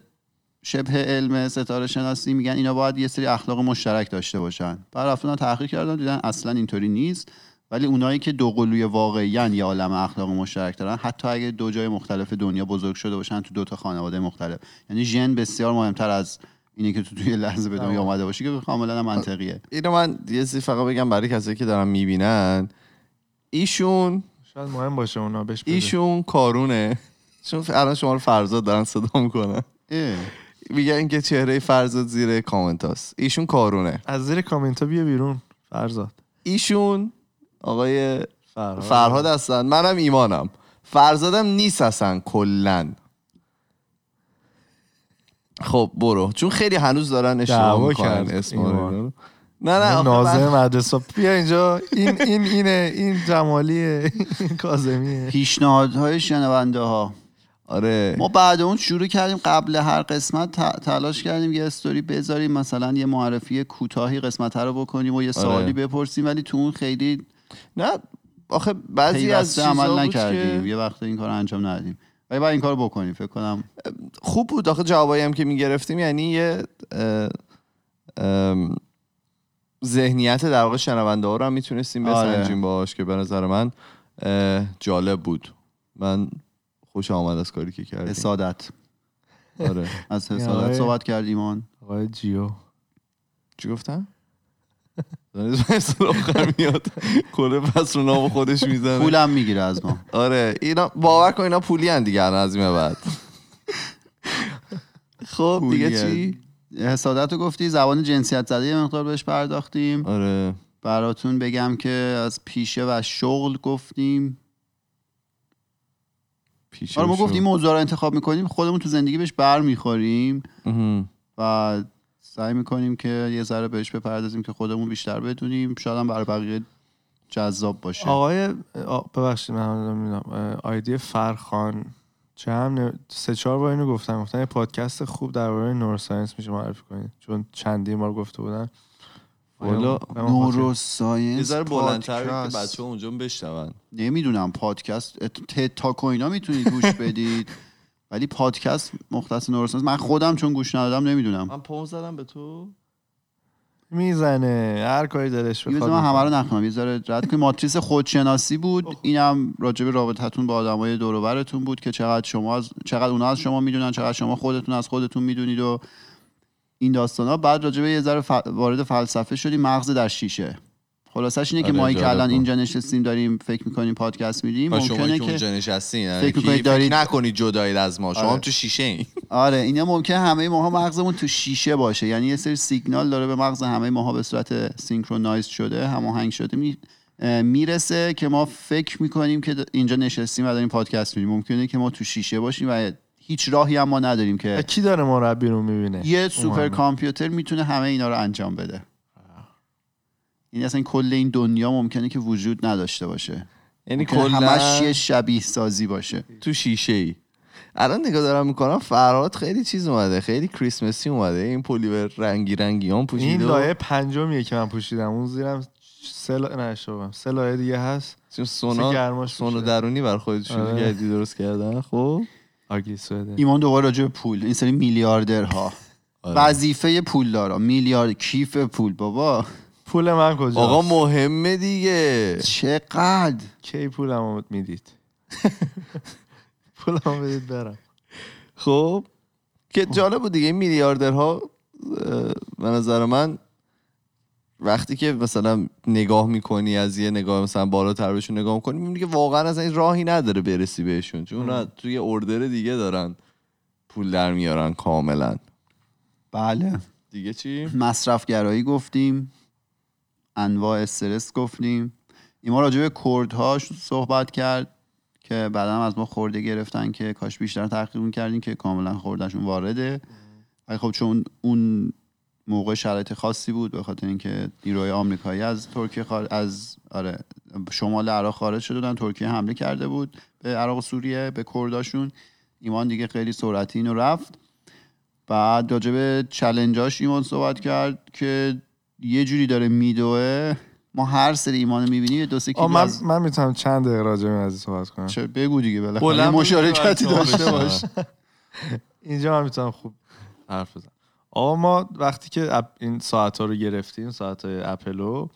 شبه علم ستاره شناسی میگن اینا باید یه سری اخلاق مشترک داشته باشن. بعد رفتن تحقیق کردن دیدن اصلا اینطوری نیست. ولی اونایی که دو قلوی واقعیان یه عالم اخلاق مشترک دارن حتی اگه دو جای مختلف دنیا بزرگ شده باشن تو دو تا خانواده مختلف. یعنی ژن بسیار مهمتر از اینه که تو توی لحظه به دنیا آمده باشی که کاملا منطقیه. اینو من یه چیزی فقط بگم برای کسایی که دارن می‌بینن. ایشون شاید مهم باشه اونا بهش بده. ایشون کارونه. چون الان شما رو فرزاد دارن صدا می‌کنن. میگن که چهره فرزاد زیر کامنت هست ایشون کارونه. از زیر کامنت ها بیا بیرون فرزاد. ایشون آقای فرهاد. فرهاد هستن. منم ایمانم. فرزادم نیست اصلا کلن. خب برو. چون خیلی هنوز دارن اشتباه دعوا می‌کنن کرد اسم. نه نه من- مدرسه. بیا اینجا. این این اینه این جمالیه این کاظمیه. پیشنهادهای شنونده ها آره. ما بعد اون شروع کردیم. قبل هر قسمت ت- تلاش کردیم یه استوری بذاریم. مثلا یه معرفی کوتاهی قسمت رو بکنیم و یه سوالی بپرسیم. ولی تو اون خیلی نه آخه بعضی از چیزا عمل نکردیم که یه وقت این کار انجام ندادیم. ولی باید این کار بکنیم. فکر کنم خوب بود. آخه جوابایی هم که می‌گرفتیم یعنی یه اه، ام، ذهنیت در واقع شنونده ها رو هم می‌تونستیم آره. بسنجیم باش که به نظر من اه، جالب بود. من خوش آمد از کاری که کردیم. حسادت. آره. از آره. حسادت صحبت کردیم آن آقای جیو. چی گفتم؟ آخر میاد. کل پس رو نام خودش می‌زنه. پولم می‌گیره از ما. آره اینا باور کن اینا پولی هن دیگه از این بعد. خب دیگه. چی؟ حسادت رو گفتی زبان جنسیت زده یه مقدار بهش پرداختیم. آره. براتون بگم که از پیشه و شغل گفتیم. پیش آره ما گفتیم موضوع رو انتخاب می‌کنیم خودمون تو زندگی بهش بر می‌خوریم. و سعی می‌کنیم که یه ذره بهش بپردازیم که خودمون بیشتر بدونیم. شاید هم برای بقیه جذاب باشه. آقای ببخشید من نمی‌دونم آیدی فرخان. چه هم نه- سه چهار بار اینو گفتم گفتن یه پادکست خوب درباره نورساینس میشه معرفی کنید. چون چندین بار گفته بودن. والا خاطر- یه ساینس ذره بلندتر که بچه اونجا بشنون. نمی‌دونم پادکست و اینا می‌تونید گوش بدید؟ ولی پادکست مختص نورسانس من خودم چون گوش ندادم نمی‌دونم. من پا زدم به تو. می‌زنه. هر کاری دلش بخواد من همه رو. نخونم یه ذره رد کنیم. ماتریس خودشناسی بود. اینم راجع به رابطتون با آدمای دور و برتون بود که چقدر شما از چقدر اونا از شما می‌دونن چقدر شما خودتون از خودتون می‌دونید و این داستان ها بعد راجع به یه ذره ف- وارد فلسفه شدیم. مغز در شیشه. خلاصش اینه که آره، ما که الان. اینجا نشستیم داریم فکر می‌کنیم پادکست میدیم ممکنه که که اونجا نشستین یعنی فکر که می‌کنید فکر دارید- نکنید جدایید از ما. شما آره. هم تو شیشه این آره اینا ممکن همه ماها مغزمون تو شیشه باشه. یعنی یه سری سیگنال داره به مغز همه ماها به صورت synchronize شده هماهنگ شده می... می‌رسه که ما فکر می‌کنیم که اینجا نشستیم و داریم پادکست میدیم. ممکنه که ما تو شیشه باشیم و هیچ راهی هم ما نداریم که کی داره ما رو بیرون می‌بینه؟ یه super computer می‌تونه همه اینا رو انجام بده. این اصلا کل این دنیا ممکنه که وجود نداشته باشه. یعنی کلا همش یه شبیه سازی باشه. تو شیشه ای الان نگاه دارم می‌کنم فرهاد خیلی چیز اومده خیلی کریسمسی اومده این پلیور رنگی رنگی هم این پوشیده و- لایه پنجمیه که من پوشیدم. اون زیرم سه لا... نه اشتباهم. سه لایه دیگه هست. چون سونا سونا. درونی بر خودت شروع آره. درست کردن؟ خب. آگلی سوئده. ایمان دوباره راجع به پول این سری میلیاردرها. آره. وظیفه پول دارا. میلیارد کیف پول بابا. پول من کجا آقا مهمه دیگه. چقدر؟ کی پولمو می‌دید؟ پولمو بدید برم. خب که جالب بود دیگه این میلیاردرها به نظر من وقتی که مثلا نگاه می‌کنی از یه نگاه مثلا بالاتر بهشون نگاه می‌کنی می‌بینی که واقعا از این راهی نداره برسی بهشون چون اونا توی اردر دیگه دارن پول در میارن کاملا. بله. دیگه چی؟ مصرفگرایی گفتیم. انواع استرس گفتیم. ایما راجع به کردها صحبت کرد که بعدا از ما خورده گرفتن که کاش بیشتر تحقیق می‌کردیم که کاملا خوردهشون وارده. ولی خب چون اون موقع شرایط خاصی بود به خاطر اینکه نیروهای آمریکایی از ترکیه خار... از آره شمال عراق خارج شده بودن ترکیه حمله کرده بود به عراق و سوریه به کرداشون ایمان دیگه خیلی سرعتی اینو رفت. بعد راجع به چلنجاش ایمان صحبت کرد که یه جوری داره میدوه. ما هر سری ایمان می‌بینیم یه دو سه کیلو من از- من می‌تونم چند دقیقه راجع به این قضیه صحبت کنم؟ چه بگو دیگه بالاخره مشارکتی داشته. باش. اینجا من می‌تونم خوب حرف بزنم. آقا ما وقتی که اپ- این ساعت ها رو گرفتیم ساعت های اپلو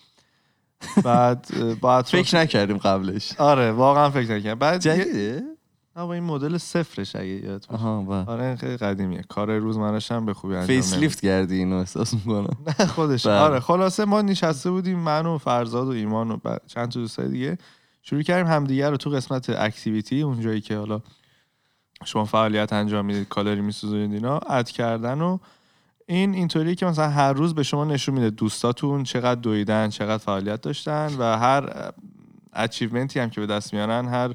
بعد اه، با اطراف- فکر نکردیم قبلش. آره واقعا فکر نکردم. بعد جدیده؟ با این مدل صفرش اگه یادت باشه. آها با. آره این خیلی قدیمیه. کار روزمرش هم به خوبی انجام face. lift کردی اینو احساس می‌کنم. نه خودش. بله. آره خلاصه ما نشسته بودیم من و فرزاد و ایمان و چند تا دوستای دیگه. شروع کردیم همدیگه رو تو قسمت activity اونجایی که حالا شما فعالیت انجام می‌دید کالری میسوزونید اینا add کردن و این اینطوریه که مثلا هر روز به شما نشون میده دوستاتون چقدر دویدن چقدر فعالیت داشتن و هر achievement ی هم که به دست میارن هر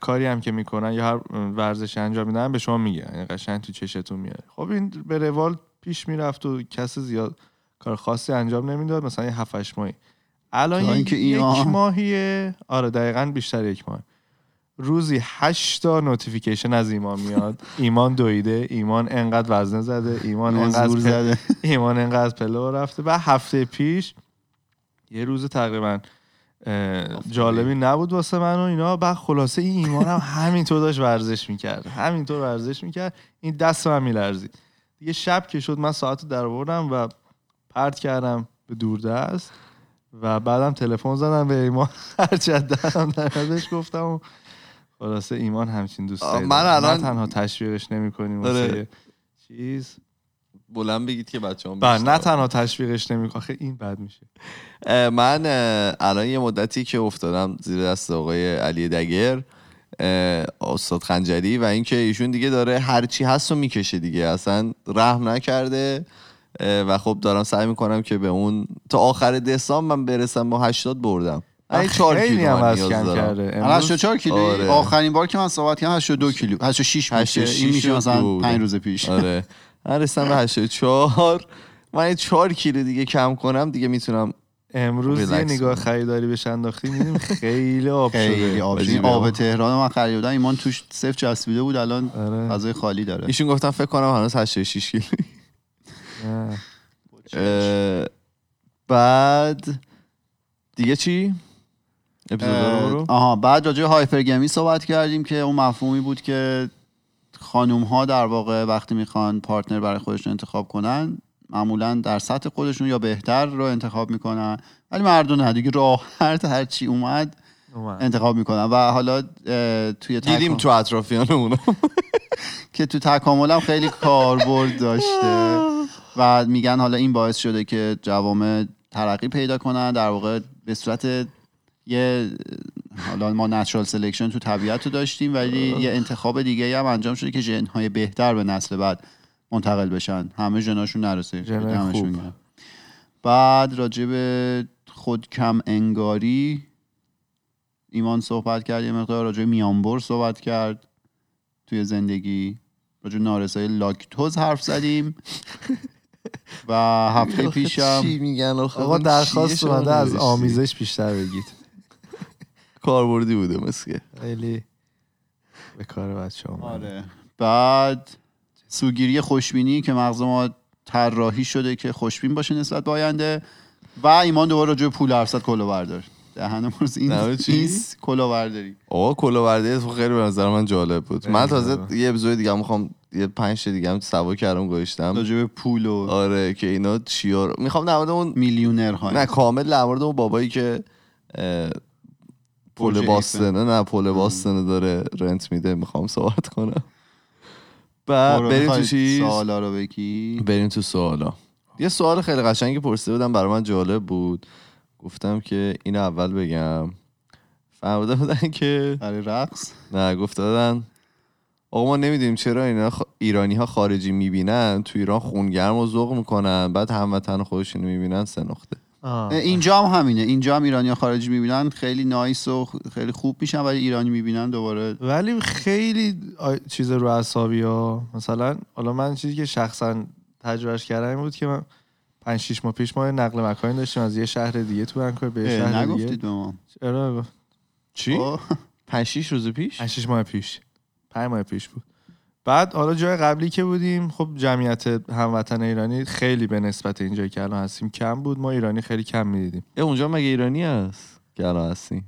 کاری هم که می‌کنن یا هر ورزشی انجام میدن به شما میگه. یعنی قشنگ تو چشتون میاره خب این به روال پیش می‌رفت و کس زیاد کار خاصی انجام نمی‌داد. مثلا یه 7 8 ماهی. الان یک ماهیه. آره دقیقا بیشتر یک ماه. روزی 8 تا notification از ایمان میاد. ایمان دویده. ایمان انقدر وزنه زده. ایمان ایمان انقدر زور پ- زده. ایمان انقدر پلو رفته. و هفته پیش یه روز تقریبا جالبی نبود واسه من و اینا. بعد خلاصه این ایمان هم همینطور داشت ورزش می‌کرد. همینطور ورزش می‌کرد. این دست من میلرزید. دیگه شب که شد من ساعت رو در آوردم و پرت کردم به دوردست و بعدم تلفن زدم به ایمان. از دستم در ازش گفتم و خلاصه ایمان همچین دوست. من الان- نه تنها تشویقش نمی‌کنیم آره. چیز. بلند بگید که بچه هم بله نه تنها تشویقش نمی‌کنه آخه این بد میشه. من الان یه مدتی که افتادم زیر دست آقای علی دگر استاد خنجری و اینکه ایشون دیگه داره هرچی هست رو می‌کشه دیگه اصلا رحم نکرده. و خب دارم سعی می‌کنم که به اون تا آخر دسامبر من برسم با 80 بردم. این 4 خیلی کیلو هم نیاز. کرده. الان امروز 84 کیلو آره. آخرین بار که من صحبت کردم 82 کیلو 86 بود که 86 این میشه و مثلا دو 5 بوده. روز پیش. آره. من رسیدم به 84 من 4 کیلو دیگه کم کنم دیگه می‌تونم امروز یه نگاه. خریداری بهش انداختیم میدیم خیلی آب خیلی شده. آب به آب ما. تهران من خرید بودم ایمان توش صفر چسبیده بود الان آره. فضای خالی داره. ایشون گفتم فکر کنم هنوز 86 کیلو. بعد دیگه چی؟ برو آها بعد راجع هایپرگمی صحبت کردیم که اون مفهومی بود که خانوم ها در واقع وقتی می‌خوان پارتنر برای خودشون انتخاب کنن معمولا در سطح خودشون یا بهتر رو انتخاب می‌کنن ولی مردم نه دیگه راحت هر چی اومد اومد. انتخاب می‌کنن. و حالا توی دیدیم تو اطرافیانمون. که تو تکاملم خیلی کاربرد داشته. و میگن حالا این باعث شده که جوامع ترقی پیدا کنن در واقع به صورت یه حالا ما natural selection تو طبیعت رو داشتیم ولی یه انتخاب دیگه هم انجام شده که ژنهای بهتر به نسل بعد منتقل بشن. همه ژناشون نرسه. همشون. بعد راجع به خود کم انگاری ایمان صحبت کرد یه مقدار راجع میانبر صحبت کرد توی زندگی. راجع به نارسایی لاکتوز حرف زدیم. و هفته پیشم چی میگن آقا درخواست اومده از؟ آمیزش بیشتر بگید. کاربردی بوده مسکه خیلی به کار بچه آره. بعد سوگیری خوشبینی که مغز ما طراحی شده که خوشبین باشه نسبت به آینده و ایمان دوباره راجع به پول حرف زد کلاهبردار دهن مرز این نه، چی؟ نیست کلاهبرداری آقا کلاهبردی خیلی به نظر من جالب بود. من تازه. یه اپیزود دیگه هم می‌خوام یه پنج تا دیگه هم سوا کردم گذاشتم. راجع به پول و آره که اینا چیا می‌خوام در مورد اون میلیونرها نه کامل در مورد اون بابایی که پل برج باستنه نه پل باستنه داره رنت میده. می‌خوام صحبت کنم. بعد بریم تو چیز؟ سوالا رو بگی؟ بریم تو سوالا. یه سوال خیلی قشنگی پرسیده بودم برای من جالب بود. گفتم که اینو اول بگم. فرموده بودن که برای رقص؟ نه گفته بودن آقا ما نمی‌دونیم چرا اینا خ... ایرانی ها خارجی می‌بینن تو ایران خونگرم و ذوق می‌کنن بعد هموطن خودشون می‌بینن سه نقطه. آه. اینجا هم همینه اینجا هم ایرانی خارجی می‌بینن خیلی نایس و خیلی خوب میشن ولی ایرانی می‌بینن دوباره ولی خیلی چیز رو اعصابی ها مثلا حالا من چیزی که شخصا تجربهش کردم این بود که من پنج شیش ماه پیش ما نقل مکانی داشتیم از یه شهر دیگه تو ونکوور به شهر نگفتید دیگه به ما چرا چی؟ خب. پنج شیش روز پیش؟ پنج شیش ماه پیش پنج ماه پیش بود بعد حالا جای قبلی که بودیم خب جمعیت هموطن ایرانی خیلی به نسبت اینجایی که الان هستیم کم بود. ما ایرانی خیلی کم می‌دیدیم. اه، اونجا مگه ایرانی هست؟ که الان هستی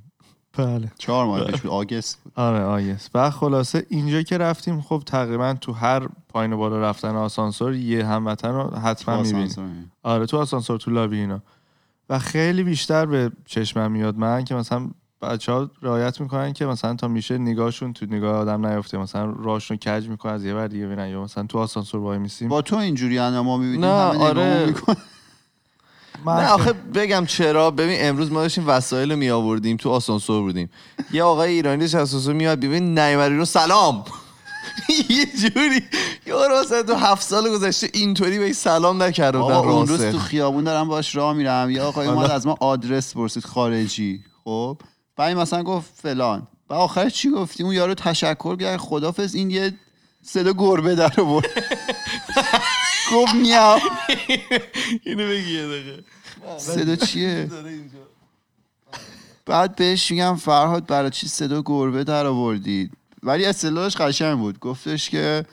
بله. چهار ماه پیش بود. آگست بود. آره آیس و خلاصه اینجا که رفتیم خب تقریبا تو هر پایین و بالا رفتن آسانسور یه هموطن رو حتما می‌بینیم می‌بینی. آره. تو آسانسور تو لابی اینا و خیلی بیشتر به چشمم میاد. من که مثلا بچه ها رعایت می‌کنن که مثلا تا میشه نگاهشون تو نگاه آدم نیفته مثلا راهشون رو کج می‌کنن از یه ور دیگه ببینن یا مثلا تو آسانسور وای میسیم. با تو اینجوری انا ما می‌بینیم نه، همه آره. من نه آخه بگم چرا؟ ببین امروز ما داشتیم وسایل رو می آوردیم تو آسانسور بودیم. یه آقای ایرانی داشت آسانسور میاد ببین نیمری رو سلام. یه جوری یارو مثلا تو هفت سال گذشته اینطوری به سلام نکرده بودن آقا اون روز. تو خیابون دارم باش راه میرم. یا آقای اومد از ما آدرس پرسید خارجی. خب؟ بعد این مثلا گفت فلان. و آخرش چی گفتی؟ اون یارو تشکر کرد خدافظ این یه صدا گربه در آورد. گفت میام. اینو بگی یه دقیقه. صدا چیه؟ بعد بهش میگم فرهاد برای چی صدا گربه در آوردید ولی اصطلاحش قشنگ بود. گفتش که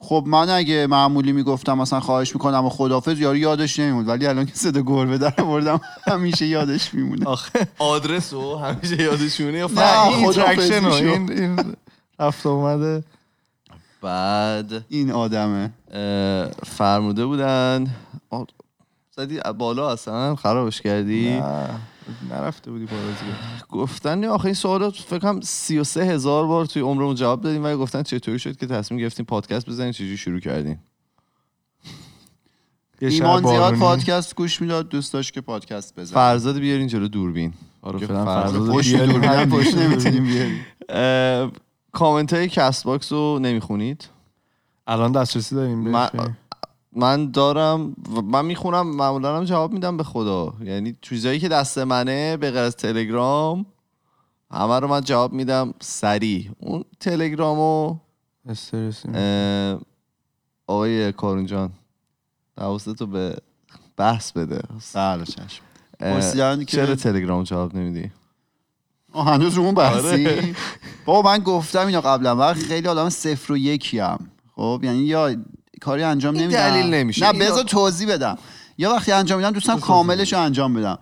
خب من اگه معمولی می‌گفتم مثلا خواهش می‌کنم و خدافظ یارو یادش نمیموند. ولی الان که صدا گربه در آوردم همیشه یادش میمونه. آخه آدرس رو همیشه یادشونه یا نه، فقط این. این رفت اومده بعد این آدمه. فرموده بودن. زدی بالا اصلا خرابش کردی؟ نه. نرفته بودی بارازی گفتن آخه این سوالات فکر کنم 33 هزار بار توی عمرمون جواب دادیم ولی گفتن چطوری شد که تصمیم گرفتیم پادکست بزنیم چجوری شروع کردیم؟ ایمان زیاد. پادکست گوش می‌داد دوست داشت که پادکست بزنه. فرزاد بیارین جلو دوربین. آره فعلا فرزاد پشت. دوربین پشت. نمی‌تونیم کامنت های Castbox رو نمی‌خونید؟ الان دسترسی داریم من- دارم و من می‌خونم معمولا هم جواب میدم به خدا. یعنی چیزایی که دست منه به غیر از تلگرام همه رو من جواب میدم سریع اون تلگرامو اه، آقای کارون جان حواستو به بحث بده. بله چشم. که- چرا تلگرام جواب نمیدی؟ هنوز رو اون بحثی؟ آره. بابا من گفتم اینو قبلا من خیلی آدم صفر و یکی هم خب یعنی یا کاری انجام این نمیدم. دلیل نمیشه. نه بذار توضیح بدم. یا وقتی انجام میدم دوستم کاملش رو انجام بدم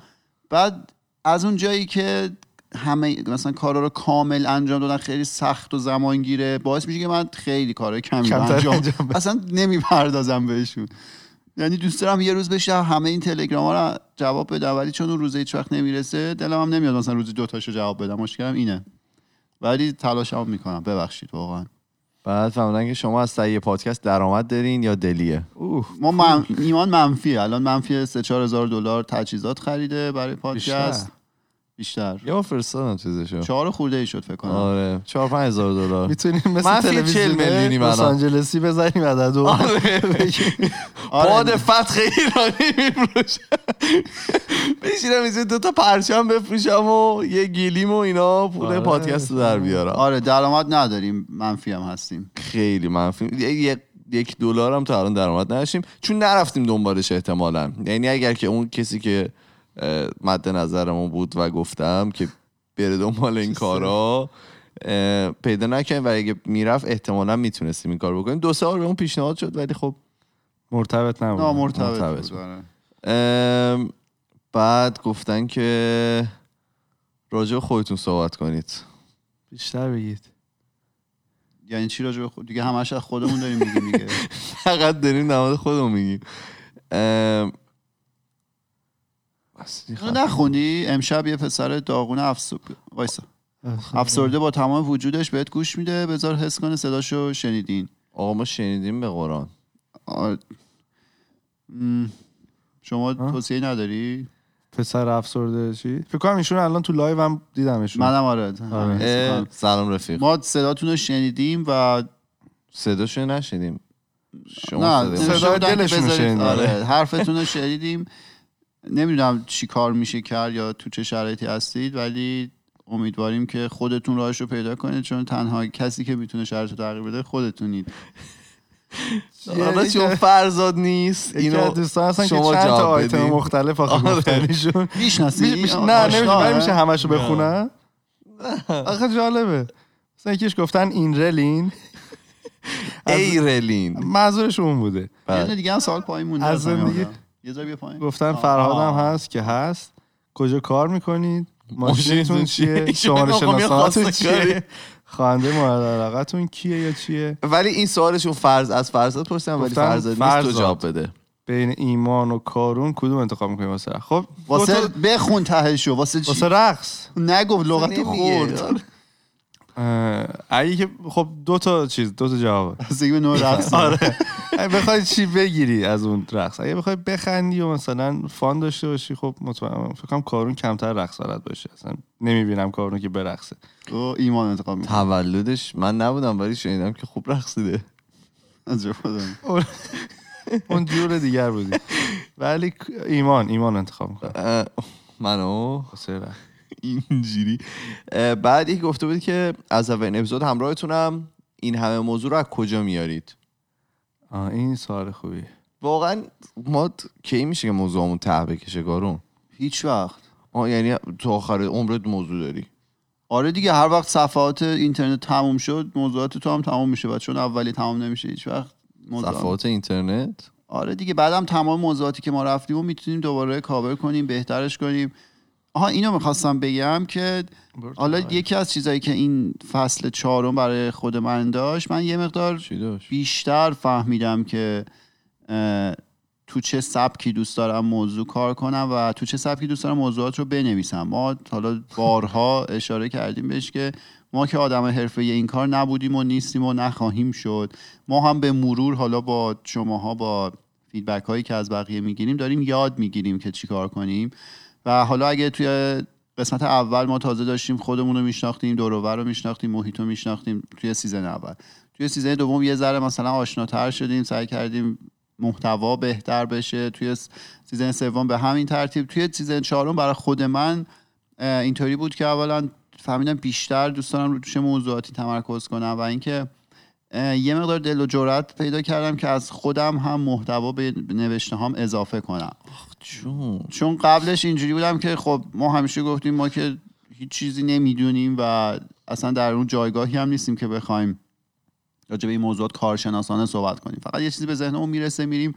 بعد از اون جایی که همه مثلا کارا رو کامل انجام دادن خیلی سخت و زمان گیره باعث میشه که من خیلی کارهای کمی انجام انجام. اصلا نمی‌پردازم بهشون. یعنی دوست دارم یه روز بشم همه این تلگرام ها رو جواب بدم ولی چون اون روزه هیچ وقت نمی‌رسه دلم هم نمیاد مثلا روزی دو تاشو جواب بدم. مشکلم اینه. ولی تلاشمو می‌کنم. ببخشید واقعا. بعد فهمیدن که شما از تهیه پادکست درآمد دارین یا دلیه؟ اوه. ما من... ایمان منفی الان منفی 3 4 هزار دلار تجهیزات خریده برای پادکست. بیشتر. یه بار فرستادم چیزشو چهار خورده ای شد فکر کنم. آره. 4 5 هزار دلار. می‌تونیم مثل منفی 40 تلویزیون میلیونی لس الان. آنجلسی بزنیم عدد و آره. باد فتح ایرانی میفروشم بشینم اینجا دو تا پرچم بفروشم و یه گیلیم و اینا. پول آره. پادکست رو در بیارم. آره درآمد نداریم. منفی هم هستیم. خیلی منفی. یه- یک دلار هم تا الان درآمد نداشتیم. چون نرفتیم دنبالش احتمالا. یعنی اگر که اون کسی که مد نظرمون بود و گفتم که بره دنبال این کارا. پیدا نکنیم و اگه می‌رفت احتمالا می‌تونستیم این کار بکنیم. دو سه بار به اون پیشنهاد شد ولی خب مرتبط نبود. مرتبط بود بود. آره. بعد گفتن که راجع خودتون صحبت کنید. بیشتر بگید. یعنی چی راجع خود؟ دیگه همش از خودمون داریم میگیم دیگه. فقط داریم مورد خودمون میگیم. نخوندی امشب یه پسر داغون افسر... وایسا. خب. افسرده با تمام وجودش بهت گوش میده بذار حس کنه صداشو شنیدین. آقا ما شنیدیم به قرآن. شما؟ توصیه نداری؟ پسر افسرده چی؟ فکر کنم ایشون الان تو live هم دیدمشون. منم آره. آره. سلام رفیق. ما صداتون رو شنیدیم و صداشو نشنیدیم. شما نه صدا- دلشون. آره حرفتون رو شنیدیم. نمی‌دونم چی کار میشه کرد یا تو چه شرایطی هستید ولی امیدواریم که خودتون راهش رو پیدا کنید چون تنها کسی که می‌تونه شرایط رو تغییر بده خودتونید. حالا چون فرزاد نیست اینو دوستان هستن که چند تا آیتم. مختلف آخه آره. گفتنشون می‌شناسی؟ میشه- نه نمیشه میشه همشو بخونن آخه جالبه. مثلا یکیش گفتن این رلین. ایرلین منظورش اون بوده. یه بله. دونه دیگه هم سال پایین مونده از زندگی-. یه ذره بیا پایین. گفتن. فرهادم هست که هست. کجا کار می‌کنید ماشینتون چیه؟ شماره شناسنامه‌تون خواستگاری. چیه؟ خوانده مورد علاقتون کیه یا چیه؟ ولی این سوالشون فرض از فرزاد پرسیدم ولی فرزاد نیست تو. جواب بده. بین ایمان و کارون کدوم انتخاب می‌کنیم واسه؟ رقص؟ خب واسه بخون تهشو واسه چی؟ واسه رقص. نگفت لغت. خورد. اگه که خب دو تا چیز دو تا جواب. از دیگه نوع رقص. آره. اگه بخوای چی بگیری از اون رقص؟ اگه بخوای بخندی و مثلا فان داشته باشی خب مطمئنم فکر کنم کارون کمتر رقص بلد باشه. اصلا نمی‌بینم کارون که برقصه. تو ایمان انتخاب می‌کنی. تولدش من نبودم ولی شنیدم که خوب رقصیده. خودم. اون جور دیگر بودی. ولی ایمان ایمان انتخاب می‌کنم اه، منو اینجوری. بعد یک گفته بود که از اولین اپیزود همراهتونم. این همه موضوع رو از کجا میارید؟ این سوال خوبی واقعا ما کی میشه که موضوعمون ته بکشه گارون؟ هیچ وقت. آه یعنی تو آخر عمرت موضوع داری. آره دیگه هر وقت صفحات اینترنت تموم شد موضوعات تو هم تموم میشه. و چون اولی تمام نمیشه هیچ وقت موضوع صفحات اینترنت؟ آره دیگه بعدم تمام موضوعاتی که ما رفتیم و می‌تونیم دوباره کاور کنیم بهترش کنیم. آها اینو می‌خواستم بگم که حالا یکی از چیزایی که این فصل چهارم برای خود من داشت من یه مقدار بیشتر فهمیدم که تو چه سبکی دوست دارم موضوع کار کنم و تو چه سبکی دوست دارم موضوعات رو بنویسم. ما حالا بارها اشاره کردیم بهش که ما که آدم حرفه این کار نبودیم و نیستیم و نخواهیم شد. ما هم به مرور حالا با شماها با feedback هایی که از بقیه می‌گیریم داریم یاد می‌گیریم که چی کار کنیم. و حالا اگه توی قسمت اول ما تازه داشتیم خودمون رو میشناختیم دور رو میشناختیم محیط رو میشناختیم توی season اول. توی season دوم یه ذره مثلا آشناتر شدیم سعی کردیم محتوا بهتر بشه. توی season سوم به همین ترتیب. توی season چهارم برای خود من اینطوری بود که اولا فهمیدم بیشتر دوست دارم رو چه موضوعاتی تمرکز کنم و اینکه یه مقدار دل و جرأت پیدا کردم که از خودم هم محتوا به نوشته هم اضافه کنم. چون چون قبلش اینجوری بودم که خب ما همیشه گفتیم ما که هیچ چیزی نمی‌دونیم و اصلا در اون جایگاهی هم نیستیم که بخوایم راجع به این موضوعات کارشناسانه صحبت کنیم. فقط یه چیزی به ذهنمون می‌رسه میریم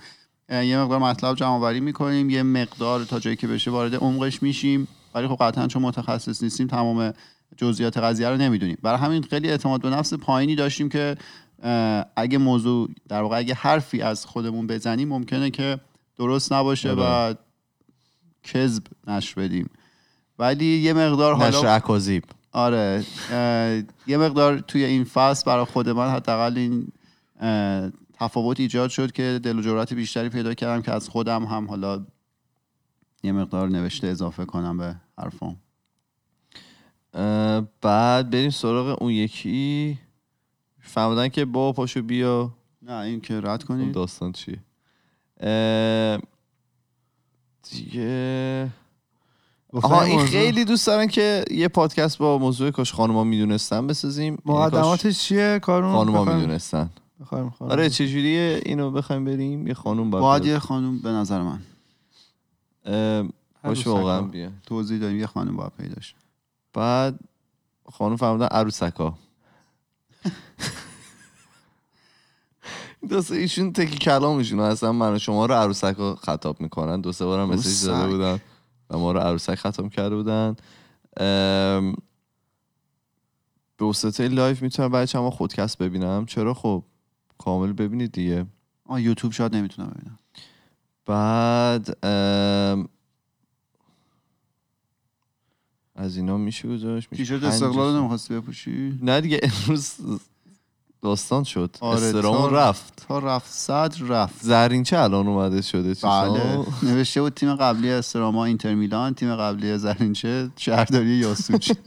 یه مقدار مطلب جمع آوری می‌کنیم یه مقدار تا جایی که بشه وارد عمقش میشیم. ولی خب قطعا چون متخصص نیستیم تمام جزئیات قضیه رو نمی‌دونیم. برای همین خیلی اعتماد به نفس پایینی داشتیم که اگه موضوع در واقع اگه حرفی از خودمون بزنیم ممکنه که درست نباشه و آره. کذب نشر بدیم. ولی یه مقدار نشر حالا اکاذیب آره یه مقدار توی این فصل برای خود من حداقل این تفاوت ایجاد شد که دل و جرأت بیشتری پیدا کردم که از خودم هم حالا یه مقدار نوشته اضافه کنم به حرفام. بعد بریم سراغ اون یکی. فهمیدن که با پاشو بیا. نه این که رد کنید. داستان چیه؟ دیگه آها این خیلی دوست دارن که یه پادکست با موضوع کاش خانوما می‌دونستن بسازیم. مقدماتش چیه؟ کارون؟ خانوما می‌دونستن. بخوایم خانوما. آره چجوریه؟ اینو بخوایم بریم. یه خانوم باید باید. یه خانوم به نظر من. باش واقعا. بیا. توضیح داریم یه خانوم باید پیداش بعد خانوم فهمیدن عروسکا. دوست ایشون تکی کلامشون اصلا من و شما رو عروسکا خطاب می‌کنن. دو سه بارم مسیج عروسک. داده بودن و ما رو عروسک خطاب کرده بودن. ام، به وسطه لایف می‌تونم چند ماه خودکست ببینم. چرا؟ خب کامل ببینید دیگه. آه یوتیوب شاید نمی‌تونم ببینم. بعد ام، از اینا میشه گذاشت. تیشرت استقلال. نمی‌خواستی بپوشی؟ نه دیگه امروز داستان شد. آره، استرامون تا- رفت. تا رفت. صد رفت. زرین چه الان اومده شده؟ بله. نوشته بود تیم قبلی استراما اینتر میلان تیم قبلی زرینچه شهرداری یاسوج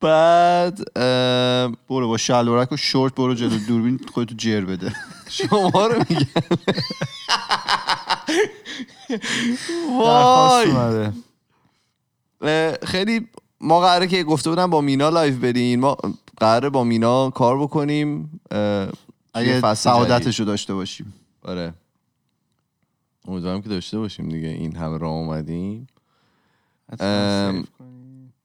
بعد اه، برو با شلوارک و شورت برو جلو. دوربین خودتو جر بده. شما رو درخواست وای خیلی ما قراره که گفته بودم با مینا live بدین. ما قراره با مینا کار بکنیم اگه سعادتش رو داشته باشیم. آره. امیدوارم که داشته باشیم دیگه این همه راه اومدیم.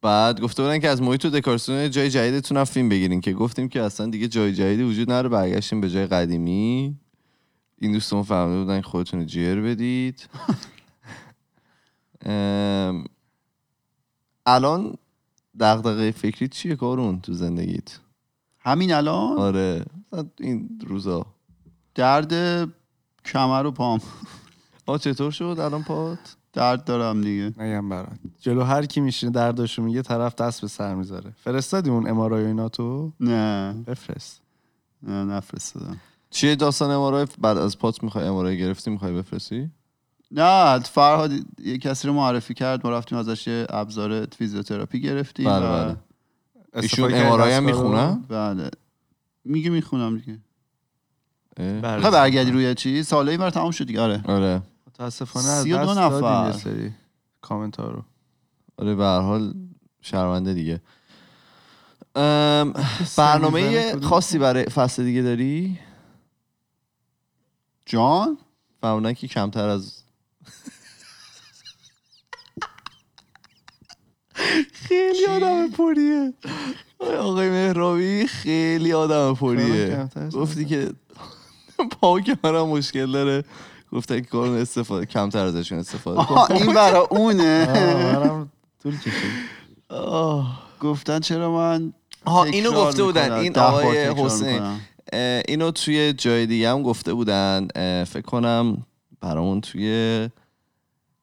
بعد گفته بودن که از محیط و دکوراسیون جای جدیدتون هم فیلم بگیرین که گفتیم که اصلا دیگه جای جدیدی وجود نداره برگشتیم به جای قدیمی. این دوستان فهمیده بودن که خودتون رو جیر بدید. الان دغدغه فکری چیه کارون تو زندگیت؟ همین الان؟ آره. این روزا. درد کمر و پام. آ چطور شد الان پات؟ درد دارم دیگه. نگم برات. جلو هر کی میشینه درداشو میگه طرف دست به سر می‌ذاره. فرستادی اون MRI اینا تو؟ نه. بفرست. نه نفرستادم. چیه داستان MRI بعد از پات می‌خوای MRI گرفتی می‌خوای بفرستی؟ نه فرهاد یه کسی رو معرفی کرد ما رفتیم ازش یه ابزار فیزیوتراپی گرفتیم بله، و- بله. ایشون MRI هم؟ می‌خونن بله میگه می‌خونم دیگه بله. می‌خوای برگردی روی چی سال این تمام شد دیگه آره آره متاسفانه از دست نفر. دادیم یه سری کامنت ها رو آره به هر حال شرمنده دیگه ام، برنامه؟ خاصی برای فصل دیگه داری؟ جان فرمودن که کمتر از خیلی آدم پریه. آقای مهرابی خیلی آدم پریه. گفتی که پا که منم مشکل داره. گفتن که کارون استفاده کمتر ازشون استفاده کن این برا اونه. طول کشید. گفتن چرا من آها اینو گفته بودن. این آقای حسین. اینو توی جای دیگه هم گفته بودن. فکر کنم برامون توی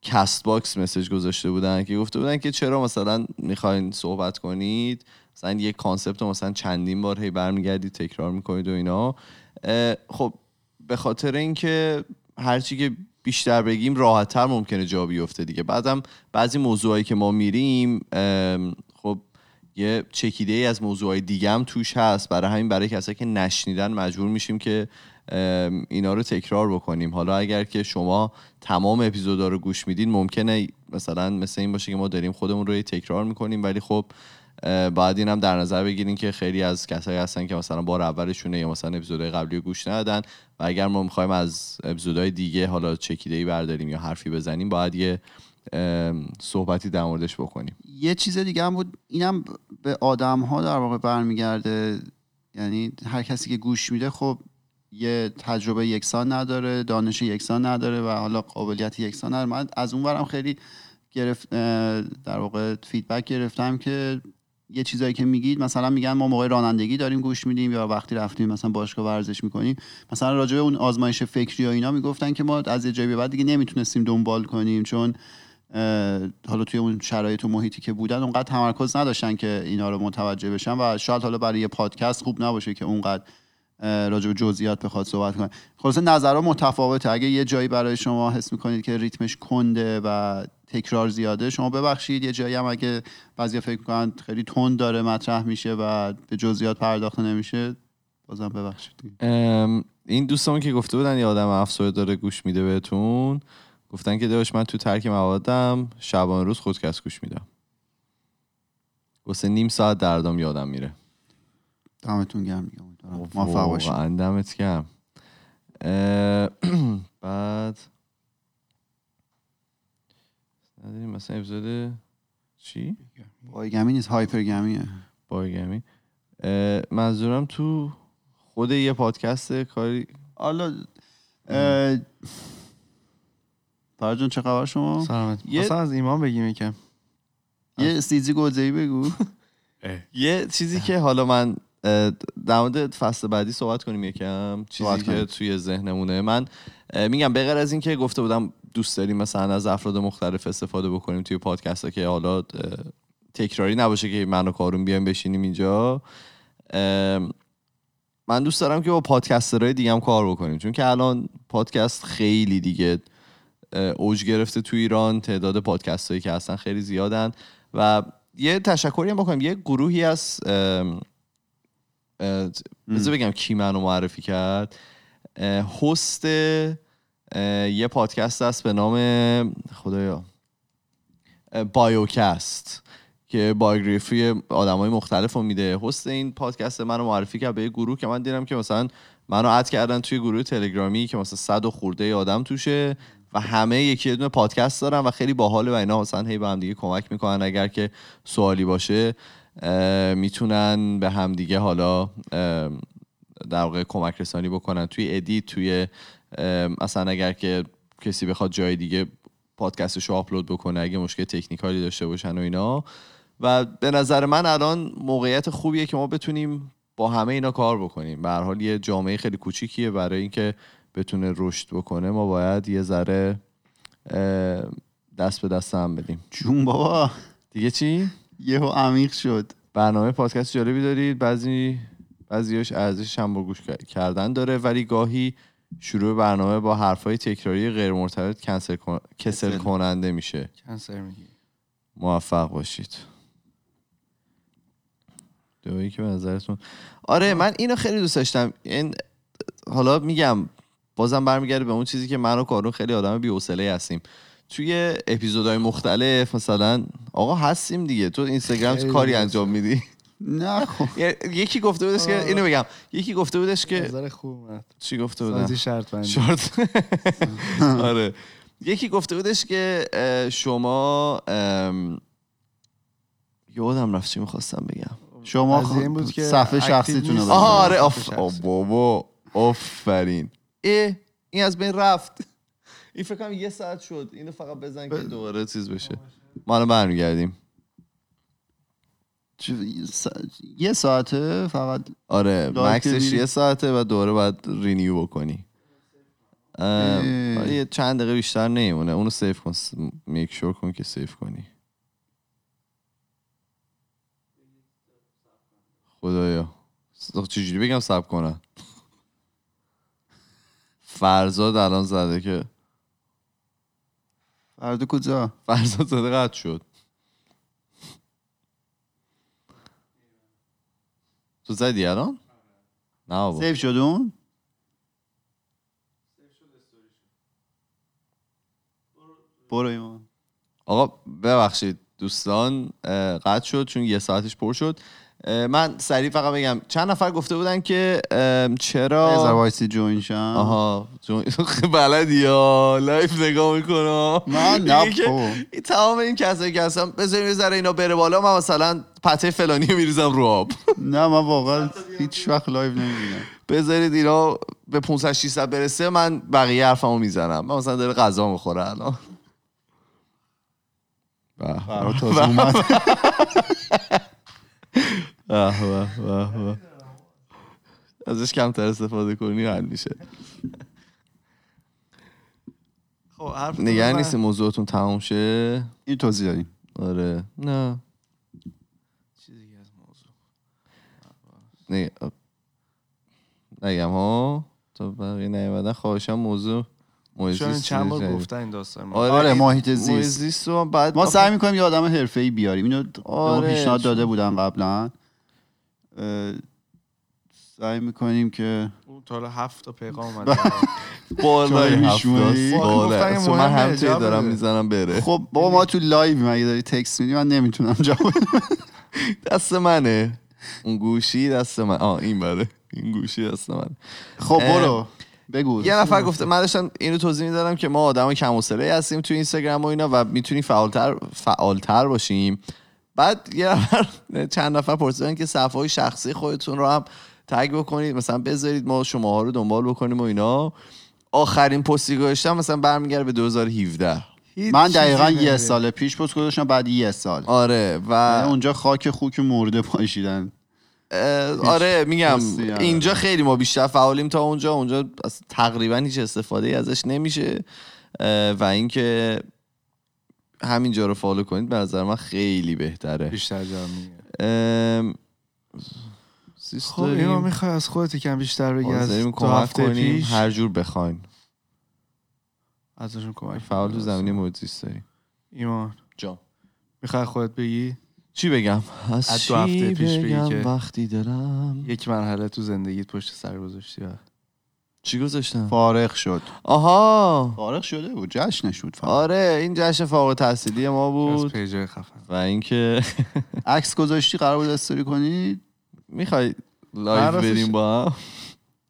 Castbox message گذاشته بودن که گفته بودن که چرا مثلا می‌خواین صحبت کنید؟ مثلا یک کانسپت مثلا چندین بار هی برمیگردید تکرار می‌کنید و اینا. خب به خاطر اینکه هرچی که بیشتر بگیم راحتتر ممکنه جا بیفته دیگه. بعدم بعضی موضوعایی که ما میریم خب یه چکیده ای از موضوعهای دیگه هم توش هست. برای همین برای کسایی که نشنیدن مجبور میشیم که اینا رو تکرار بکنیم. حالا اگر که شما تمام اپیزودا رو گوش میدین ممکنه مثلا مثل این باشه که ما داریم خودمون رو تکرار می‌کنیم ولی خب باید این هم در نظر بگیریم که خیلی از کسایی هستن که مثلا بار اولشونه یا مثلا اپیزودهای قبلی رو گوش ندادن و اگر ما می‌خوایم از اپیزودهای دیگه حالا چکیده ای برداریم یا حرفی بزنیم باید یه صحبتی در موردش بکنیم. یه چیز دیگه هم بود اینم به آدم ها در واقع برمیگرده. یعنی هر کسی که گوش میده خب یه تجربه یکسان نداره دانش یکسان نداره و حالا قابلیت یکسان نداره. من از اون برم خیلی گرفت در واقع فیدبک گرفتم که یه چیزایی که میگید مثلا میگن ما موقع رانندگی داریم گوش میدیم یا وقتی رفتیم مثلا باشگاه ورزش می‌کنیم. مثلا راجع به اون آزمایش فکری و اینا می‌گفتن که ما از یه جایی بعد دیگه نمی‌تونستیم دنبال کنیم چون حالا توی اون شرایط و محیطی که بودن اونقدر تمرکز نداشتن که اینا رو متوجه بشن و شاید حالا برای یه پادکست خوب نباشه که اونقدر راجع به جزئیات بخواد صحبت کنه. خلاصه نظرها متفاوته. اگه یه جایی برای شما حس می‌کنید که ریتمش کنده و تکرار زیاده شما ببخشید. یه جایی هم اگه بعضیا فکر کنن خیلی تند داره مطرح میشه و به جزئیات پرداخته نمیشه بازم ببخشید. این دوستمون که گفته بودن یه آدم افسرده داره گوش میده بهتون گفتن که داشت من تو ترک موادم شبان روز خودکست گوش میدم. واسه نیم ساعت دردام یادم میره. دمتون گرم امیدوارم. موفق باشید دمت گرم. بعد نداریم مثلا اپیزود چی؟ بایگمی نیست هایپرگمیه بایگمی. منظورم تو خود یه پادکست کاری حالا جان چه خبر شما؟ سلامت. یه- مثلا از ایمان بگیم یکم. یه سیزی گوزهی بگو. یه چیزی که حالا من در مورد فصل بعدی صحبت کنیم یکم. چیزی که. توی ذهنمونه. من میگم به غیر از این که گفته بودم دوست داریم مثلا از افراد مختلف استفاده بکنیم توی پادکست ها که حالا تکراری نباشه که من و کارون بیایم بشینیم اینجا. من دوست دارم که با پادکسترهای دیگه هم کار بکنیم. چون که الان پادکست خیلی دیگه اوج گرفته تو ایران. تعداد پادکست هایی که هستن خیلی زیادن. و یه تشکری هم بکنم یه گروهی از بذار بگم کی منو معرفی کرد. هست یه پادکست هست به نام خدایا بایوکست که بایوگرافی آدم های مختلف رو میده. هست این پادکست منو معرفی کرد به یه گروه که من دیدم که مثلا منو اد کردن توی گروه تلگرامی که مثلا صد و خورده آدم توشه و همه یکی دونه پادکست دارن و خیلی باحاله و اینا مثلا هی به هم دیگه کمک می‌کنن اگر که سوالی باشه. می‌تونن به هم دیگه حالا در واقع کمک رسانی بکنن. توی ادیت توی اه، مثلا اگر که کسی بخواد جای دیگه پادکستش رو آپلود بکنه اگه مشکل تکنیکالی داشته باشن و اینا. و به نظر من الان موقعیت خوبیه که ما بتونیم با همه اینا کار بکنیم. به هر حال یه جامعه خیلی کوچیکیه. برای اینکه بتونه رشد بکنه ما باید یه ذره دست به دست هم بدیم. جون بابا. دیگه چی؟ یهو عمیق شد. برنامه پادکست جالبی دارید. بعضی بعضیاش ارزش هم با گوش کردن داره ولی گاهی شروع برنامه با حرفای تکراری غیر مرتبط کنسل کن... کسل. کننده میشه. کنسر میگی موفق باشید. دوایی که به نظرتون آره من اینو خیلی دوست داشتم. این حالا میگم بازم برمیگرده به اون چیزی که من و کارون خیلی آدم بی‌حوصله هستیم. توی اپیزودهای مختلف مثلا آقا هستیم دیگه. تو اینستاگرام کاری. انجام میدی؟ نه خب. یکی گفته بودش که اینو بگم. یکی گفته بودش که نظر خوب چی گفته بودم؟ سازی شرط بندی. شورت آره. یکی گفته بودش که شما یادم رفت چی می‌خواستم بگم. شما قضیه این بود که صفحه active شخصیتون رو نیست. بزنید. آها آره آف. بابا آفرین. اه این از بین رفت. این فکر کنم یه ساعت شد. اینو فقط بزن که دوباره چیز بشه. ما الان برمیگردیم یه ساعته فقط آره max ش؟ یه ساعته و دوباره باید renew بکنی. آره، یه چند دقیقه بیشتر نیمونه. اونو save کن make sure کن که save کنی. خدایا. س- چجوری بگم سب کنن؟ فرزاد الان زده که فردا کجا؟ فرزاد زده قطع شد. تو زدی الان؟ نه بابا. سیف شد اون؟ برو ایمان. آقا ببخشید دوستان قطع شد چون یه ساعتش پر شد. من سریع فقط بگم چند نفر گفته بودن که چرا وایسی join شم؟ آها چون بلدی یا؟ live نگاه می‌کنم. من نه بابا. تمام این کسایی که هستم بذاریم یه ذره اینا بره بالا من مثلا پته فلانی میریزم رو آب. نه من واقعا هیچ وقت live نمی‌بینم. بذارید اینا به 500 600 برسه من بقیه حرفمو می‌زنم. من مثلا داره غذا می‌خوره الان. به به به. ازش کمتر استفاده کنی حل میشه. خب حرف نگران نیست موضوعتون تموم شه؟ این توضیح دادیم آره. نه. چیزی از موضوع. نه نگم ها؟ تا بقیه نیومدن. خواهشم موضوع محیط چون زیست چند بار. گفتن این داستان آره، این محیط محیط زیست. زیست رو بعد ما سعی می‌کنیم یه آدم حرفه ای بیاریم. اینو آره، پیشنهاد داده بودن قبلا. سعی می‌کنیم که اون تا حالا هفت تا پیغام اومده بالای مهمه، من جواب دارم. می‌زنم بره. خب بابا ما تو live مگه داری text میدی؟ من نمی‌تونم جواب. دست منه. اون گوشی دست من. آه این بره. این گوشی دست من خب برو. بگو. یه نفر گفته من داشتم اینو توضیح می‌دادم که ما آدم کم حوصله هستیم تو اینستاگرام و اینا و می‌تونیم فعالتر فعالتر باشیم. بعد یه نفر چند نفر پرسیدن که صفحه های شخصی خودتون رو هم تگ بکنید. مثلا بذارید ما شماها رو دنبال بکنیم و اینا. آخرین پستی که گذاشتم مثلا برمیگرده به 2017 هیچ من دقیقا. یه سال پیش پست گذاشتم بعد یه سال. آره و یعنی اونجا خاک خوک مرده پاشیدن. آره میگم. اینجا خیلی ما بیشتر فعالیم تا اونجا. اونجا تقریبا هیچ استفاده ازش نمیشه. و اینکه همینجا رو فالو کنید به نظر من خیلی بهتره. بیشتر جا خب ایمان داریم. می‌خوای از خودت یکم بیشتر بگی؟ از دو هفته کنیم پیش؟ هر جور بخواین ازشون کمک فعال تو. زمینه محیط زیست داریم. ایمان. جان. می‌خوای خودت بگی؟ چی بگم؟ از از دو هفته چی پیش بگی بگم که- وقتی دارم؟ یک مرحله تو زندگیت پشت سر گذاشتی؟ چی گذاشتم؟ فارغ شد. آها. فارغ شده بود جشنش بود فقط. آره این جشن فارغ التحصیلی ما از بود. page ای خفن. و اینکه عکس گذاشتی قرار بود استوری کنی؟ می‌خوای live بریم با هم؟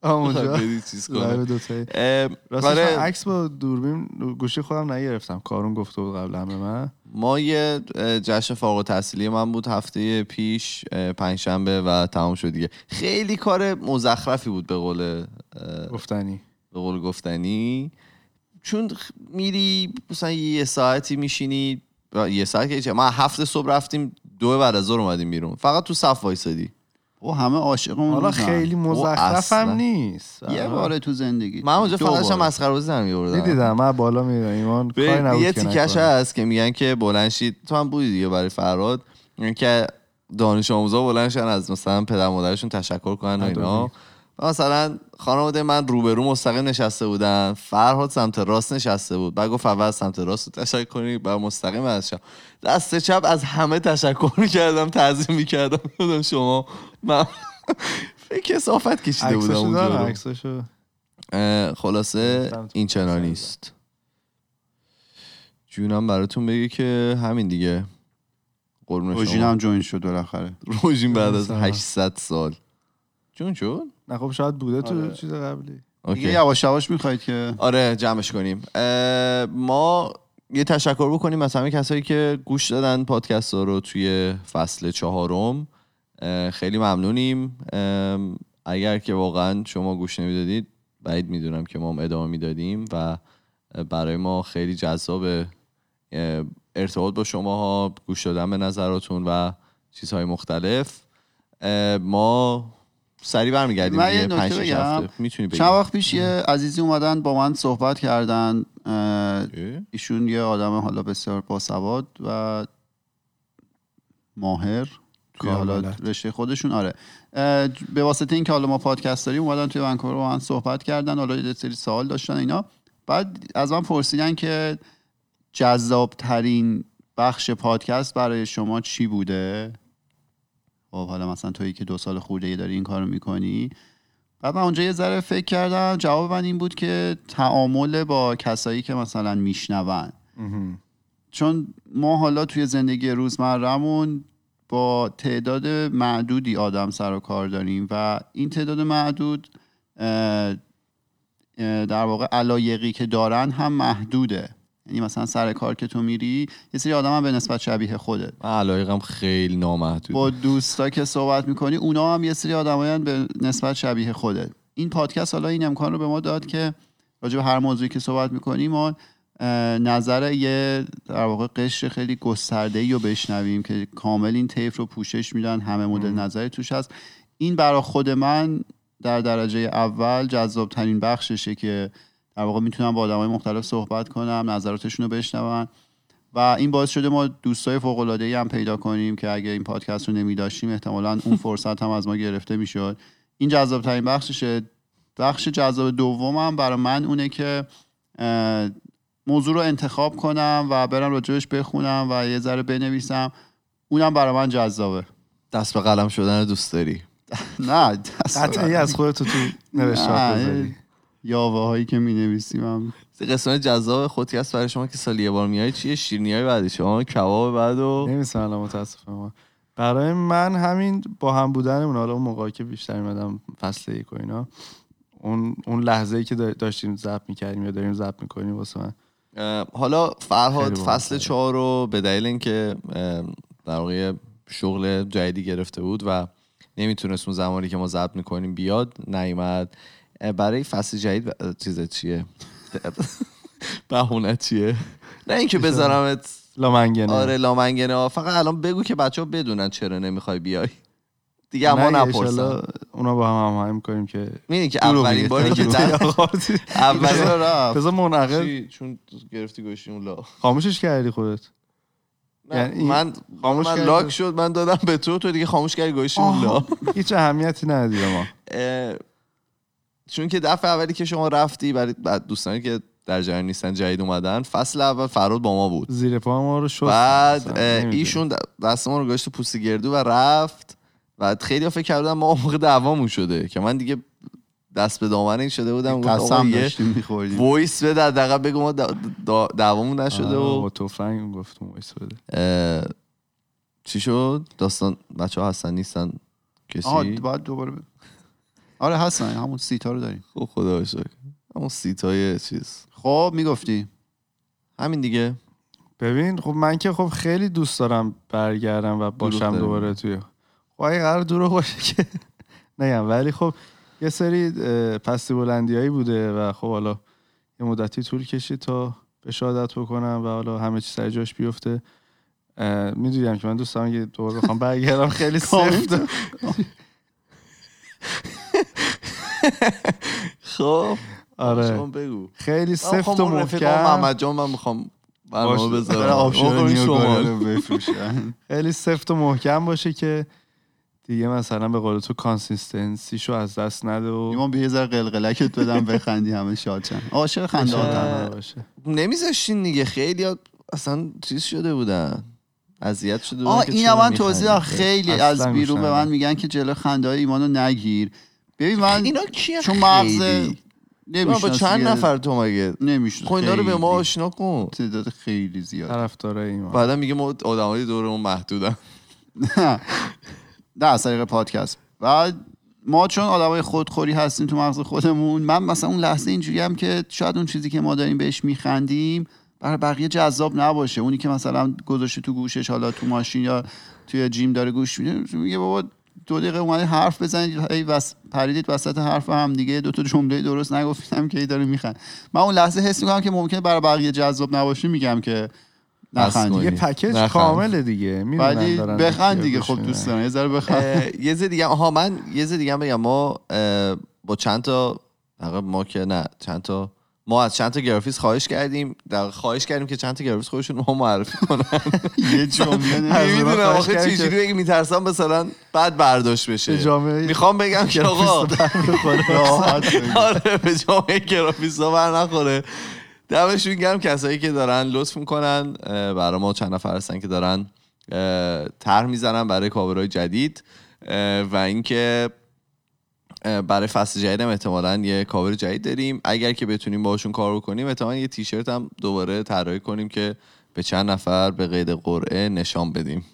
اونجا بری چیز من آره عکس با دوربین گوشی خودم نگرفتم. کارون گفته بود قبلا به من. ما یه جشن فارغ التحصیلی من بود. هفته پیش پنجشنبه و تمام شد دیگه. خیلی کار مزخرفی بود به قول گفتنی. به قول گفتنی. چون میری مثلا یه ساعتی میشینی. یه ساعت که؟ ما هفت صبح رفتیم دو بعد از ظهر اومدیم بیرون. فقط تو صف وایسادی. او همه عاشق اون حالا. خیلی مزخرف. هم نیست یه باره تو زندگی من اونجا فقط باره. مسخره بازی در می‌آوردم. می‌دیدم من بالا میدم ایمان کاری یه تیکش. هست که میگن که بلند شید تو هم بودی دیگه برای فراد میگن که دانش آموزا بلند شدن از مثلا پدر مادرشون تشکر کنن و اینا مثلا خانواده من روبرو مستقیم نشسته بودن فرهاد سمت راست نشسته بود. بعد گفت اول سمت راست رو تشکر کنید بعد مستقیم از چپ دست چپ از همه تشکر می‌کردم تعظیم می‌کردم. بودم شما من فکر کسافت کشیده بودم اونجا خلاصه این چنان نیست. جونم براتون بگه که همین دیگه. قربون روژین شما هم جوین شد بالاخره. روژین بعد از سلام. 800 سال. جون شد نه خب شاید بوده تو آره. چیز قبلی. دیگه اوکی. یواش یواش می‌خواید که آره جمعش کنیم. ما یه تشکر بکنیم از همه کسایی که گوش دادن پادکست ها رو توی فصل چهارم. خیلی ممنونیم. اگر که واقعا شما گوش نمی‌دادید بعید می‌دونم که ما هم ادامه می‌دادیم و برای ما خیلی جذاب ارتباط با شما ها گوش دادن به نظراتون و چیزهای مختلف. ما سریع برمیگردیم من یه نکته بگم. می‌تونی چند وقت پیش یه عزیزی اومدن با من صحبت کردن؟ ایشون یه آدم حالا بسیار باسواد و ماهر توی حالا. رشته خودشون آره به واسطه اینکه حالا ما پادکست داریم اومدن توی ونکوور با من صحبت کردن حالا یه سری سوال داشتن اینا بعد از من پرسیدن که جذاب ترین بخش پادکست برای شما چی بوده خب حالا مثلا تویی که دو سال خورده داری این کارو می‌کنی. بعد من اونجا یه ذره فکر کردم جواب من این بود که تعامل با کسایی که مثلا میشنون. چون ما حالا توی زندگی روزمرهمون با تعداد معدودی آدم سر و کار داریم و این تعداد معدود در واقع علایقی که دارن هم محدوده. یعنی مثلا سر کار که تو میری یه سری آدم هم به نسبت شبیه خودت علایقم خیلی نامحدود با دوستا که صحبت می‌کنی اونا هم یه سری آدمایان به نسبت شبیه خودت این پادکست حالا این امکان رو به ما داد که راجع به هر موضوعی که صحبت می‌کنیم ما نظر یه در واقع قشر خیلی گسترده ای رو بشنویم که کامل این طیف رو پوشش میدن همه مدل نظری توش هست. این برای خود من در درجه اول جذاب ترین بخششه که در واقع می‌تونم با آدمای مختلف صحبت کنم نظراتشون رو بشنوم و این باعث شده ما دوستای فوق العاده ای هم پیدا کنیم که اگه این پادکست رو نمی داشتیم احتمالا اون فرصت هم از ما گرفته می‌شد. این جذاب ترین بخششه. بخش جذاب دومم برای من اونه که موضوع رو انتخاب کنم و برم راجبش بخونم و یه ذره بنویسم. اونم برای من جذابه. دست به قلم شدن دوست داری؟ نه دست قطعی از خودتو تو نوشتار یاوه هایی که می نویسیم هم قسمت جذاب خودکست برای شما که سالی یه بار میای چیه؟ شیرینی های بعدی شما کباب بعد و نمی‌سن الان متاسفم. برای من همین با هم بودنمون حالا اون موقعی که بیشتر میمدم فصل یک و اینا اون اون لحظه ای که دا- داشتیم ضبط می‌کردیم یا داریم ضبط می‌کنیم واسه من. حالا فرهاد فصل. چهار رو به دلیل اینکه در واقع شغل جدیدی گرفته بود و نمی‌تونست اون زمانی که ما ضبط می‌کنیم بیاد نیومد. برای فصل جدید چیز چیه؟ بهونه چیه؟ نه اینکه بذارمت لامنگنه. آره لامنگنه فقط الان بگو که بچه ها بدونن چرا نمی‌خوای بیای. دیگه نه، نپرسن. اونا با هم هماهنگ می‌کنیم که می‌دونی که اولین. باری که اولین رفت. بذار منعقد. چی؟ چون گرفتی گوشی اون لا. خاموشش کردی خودت. یعنی من خاموش من؟ لاک شد من دادم به تو تو دیگه خاموش کردی گوشی اون لا. هیچ اهمیتی ندید ما. چون که دفعه اولی که شما رفتی برای بعد دوستانی که در جریان نیستن جدید اومدن فصل اول فراد با ما بود. زیر پا ما رو شست. بعد. ایشون دست ما رو گذاشت تو پوست گردو و رفت. و خیلی ها فکر کردن ما موقع دعوامون شده که من دیگه دست به دامن این شده بودم قسم داشتیم میخوردیم. voice بده حداقل بگو ما دعوامون نشده آه، و با تفنگ گفتم voice بده. چی شد؟ داستان بچه ها هستن نیستن؟ آها کسی باید دوباره. آره هستن همون سی تا رو داریم. خب خدا رو شکر همون سی تای چیز. خب می‌گفتی. همین دیگه. ببین خب من که خب خیلی دوست دارم برگردم و باشم. دوباره توی. خب اگه قرار دروغ باشه که نگم. ولی خب یه سری پستی بلندی بوده و خب حالا یه مدتی طول کشید تا به شهادت بکنم و حالا همه چی سر جاش بیفته. می‌دونم که من دوست دارم که دوباره بخوام برگردم خیلی سفت. خب آره. بگو. خیلی سفت و محکم. محمد جان من می‌خوام برنامه بذارم. این نیوگورا شما. رو بفروشن. خیلی سفت و محکم باشه که دیگه مثلا به قول تو consistency شو از دست نده و ایمان به یه ذره قلقلکت بدم بخندی همه شاد شن. عاشق خنده آدم باشه. نمیذاشتین دیگه. خیلی اصلا چیز شده بودن. اذیت شده بودن آه این من توضیح؟ خیلی از بیرون به من. میگن که جلو خنده های ایمانو نگیر. ببین من اینا کیه چون مغز خیلی؟ با نمی‌شناسی چند نفر تو مگه؟ نمی‌شناسی. خب اینا رو به ما آشنا کن. تعداد خیلی زیاد طرفدارای ایمان. بعدا میگه ما آدمای دورمون محدودن. نه. از طریق پادکست. بعد ما چون آدمای خودخوری هستیم تو مغز خودمون من مثلا اون لحظه اینجوری هم که شاید اون چیزی که ما داریم بهش میخندیم برای بقیه جذاب نباشه. اونی که مثلا گذاشته تو گوشش حالا تو ماشین یا توی جیم داره گوش میده میگه بابا دو دقیقه اومده حرف بزنید هی وس... پریدید وسط حرف هم دیگه دو تا جمله درست نگفتیدم که هی داره میخند من اون لحظه حس می‌کنم که ممکنه برای بقیه جذاب نباشه میگم که بس نخندید دیگه. پکیج نخند. کامله دیگه ولی دارن بخند دیگه خب. دوست دارم یه ذره بخند یه ز دیگه آها من یه ز دیگه بگم ما با چند تا ما که نه چند تا ما از چند تا گرافیس خواهش کردیم. در خواهش کردیم که چند تا گرافیس خودشون رو ما معرفی کنن. یه جمله نمی‌دونم. آخه کردیم چجوری بگم میترسم مثلا بعد برداشت بشه؟ می‌خوام بگم که آقا بگو. آره به جامعه گرافیست ها بر نخوره. دمشون گرم. کسایی که دارن لطف می‌کنن برای ما چند نفر هستن که دارن طرح می‌زنن برای کاورهای جدید. و اینکه برای فصل جدید هم احتمالا یه کاور جدید داریم. اگر که بتونیم باشون کار بکنیم احتمالا یه تیشرت هم دوباره طراحی کنیم که به چند نفر به قید قرعه نشان بدیم.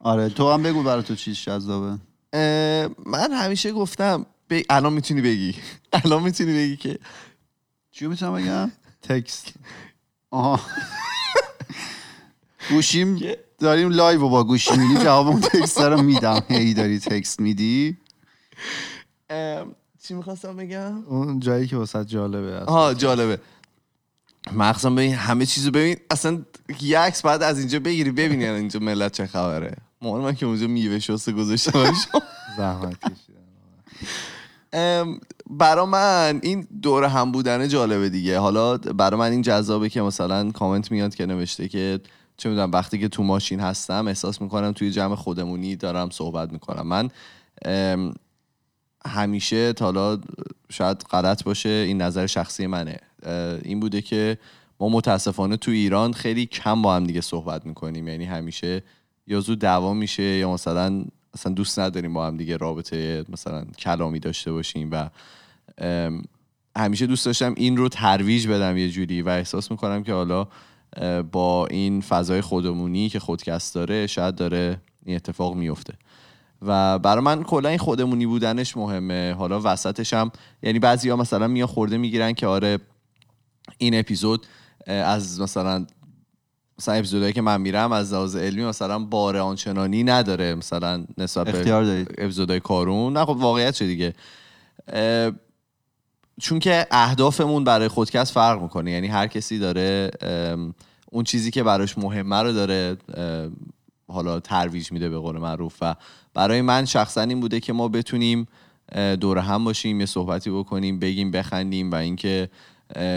آره تو هم بگو برای تو چیز جذابه. من همیشه گفتم ب... الان می‌تونی بگی. الان می‌تونی بگی که چیو می‌تونم بگم؟ text. آها. گوشیم داریم live با گوشی میدیم جواب اون text رو میدم. هی داری text میدی؟ چی می‌خواستم بگم؟ اون جایی که واسه جالبه اصلا. آها جالبه. مخصوصا ببین همه چیزو ببین اصلا یه عکس بعد از اینجا بگیری ببینی اینجا ملت چه خبره. مال من که اونجا میوه شسته گذاشته باشم زحمت کشیدن. ام، برا من این دور هم بودن جالبه دیگه. حالا برا من این جذابه که مثلا کامنت میاد که نوشته که چه می‌دونم وقتی که تو ماشین هستم احساس می‌کنم توی جمع خودمونی دارم صحبت می‌کنم. من همیشه تا حالا شاید غلط باشه این نظر شخصی منه. این بوده که ما متاسفانه تو ایران خیلی کم با هم دیگه صحبت می‌کنیم. یعنی همیشه یا زود دعوا میشه یا مثلا اصلا دوست نداریم با هم دیگه رابطه مثلا کلامی داشته باشیم و همیشه دوست داشتم این رو ترویج بدم یه جوری و احساس می‌کنم که حالا با این فضای خودمونی که خودکست داره شاید داره این اتفاق میفته و برای من کلا این خودمونی بودنش مهمه. حالا وسطش هم یعنی بعضی ها مثلا میان خورده می‌گیرن که آره این اپیزود از مثلا مثلا اپیزودهایی که من میرم از لحاظ علمی مثلا بار آنچنانی نداره مثلا نسبت به. اپیزودهای کارون. نه خب واقعیت چه دیگه؟ چون که اهدافمون برای خودکست فرق می‌کنه. یعنی هر کسی داره اون چیزی که براش مهمه رو داره حالا ترویج میده به قول معروف و برای من شخصا این بوده که ما بتونیم دور هم باشیم یه صحبتی بکنیم بگیم بخندیم و اینکه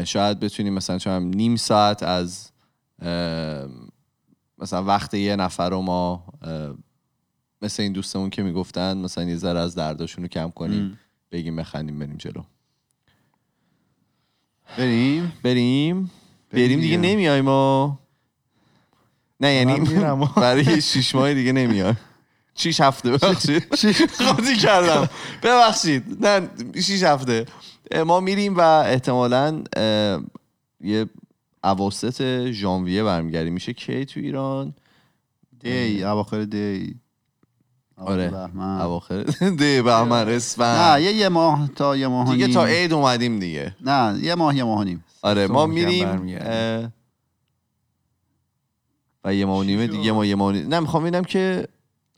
شاید بتونیم مثلا چون نیم ساعت از مثلا وقت یه نفر رو ما مثل این دوستمون که می‌گفتن مثلا یه ذره از درداشون رو کم کنیم بگیم بخندیم بریم جلو. بریم؟ بریم؟ بریم دیگه. نمیای ما نه یعنی. برای شیش ماه دیگه نمیای شیش هفته ببخشید. قاطی کردم. ببخشید. نه شیش هفته. ما میریم و احتمالا یه اواسط ژانویه برمیگردیم. میشه کی تو ایران؟ دی اواخر دی. آره. اواخر بهمن. ده بهمن نه اسفند یه یه ماه تا یه ماه دیگه. تا عید اومدیم دیگه. نه یه ماه یه ماه نیم. آره ما میریم و یه ماه نیمه دیگه ما یه ماه نه می‌خوام ببینم که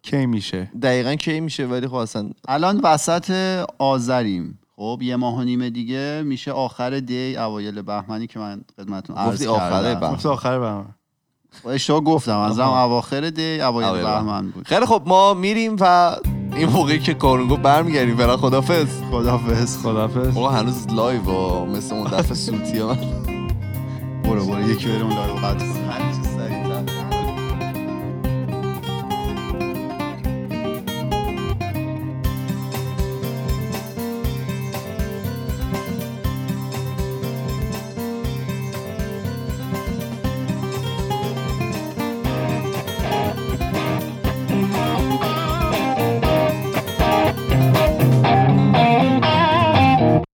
کی میشه؟ دقیقا کی میشه؟ ولی خب اصلا الان وسط آذریم. خب یه ماه و نیم دیگه میشه آخر دی اوایل بهمنی که من خدمتتون عرض گفتی آخره کردم. بهمن. گفت آخر بهمن. اشتباه گفتم. از آها. اواخر دی اوایل بهمن بود. خیلی خب ما میریم و این موقعی که کارون گفت برمیگردیم. فعلا خدافظ. خدافظ. خدافظ. آقا هنوز live مثل اون دفعه سوتی ها. برو برو. یکی بریم اون live قطع.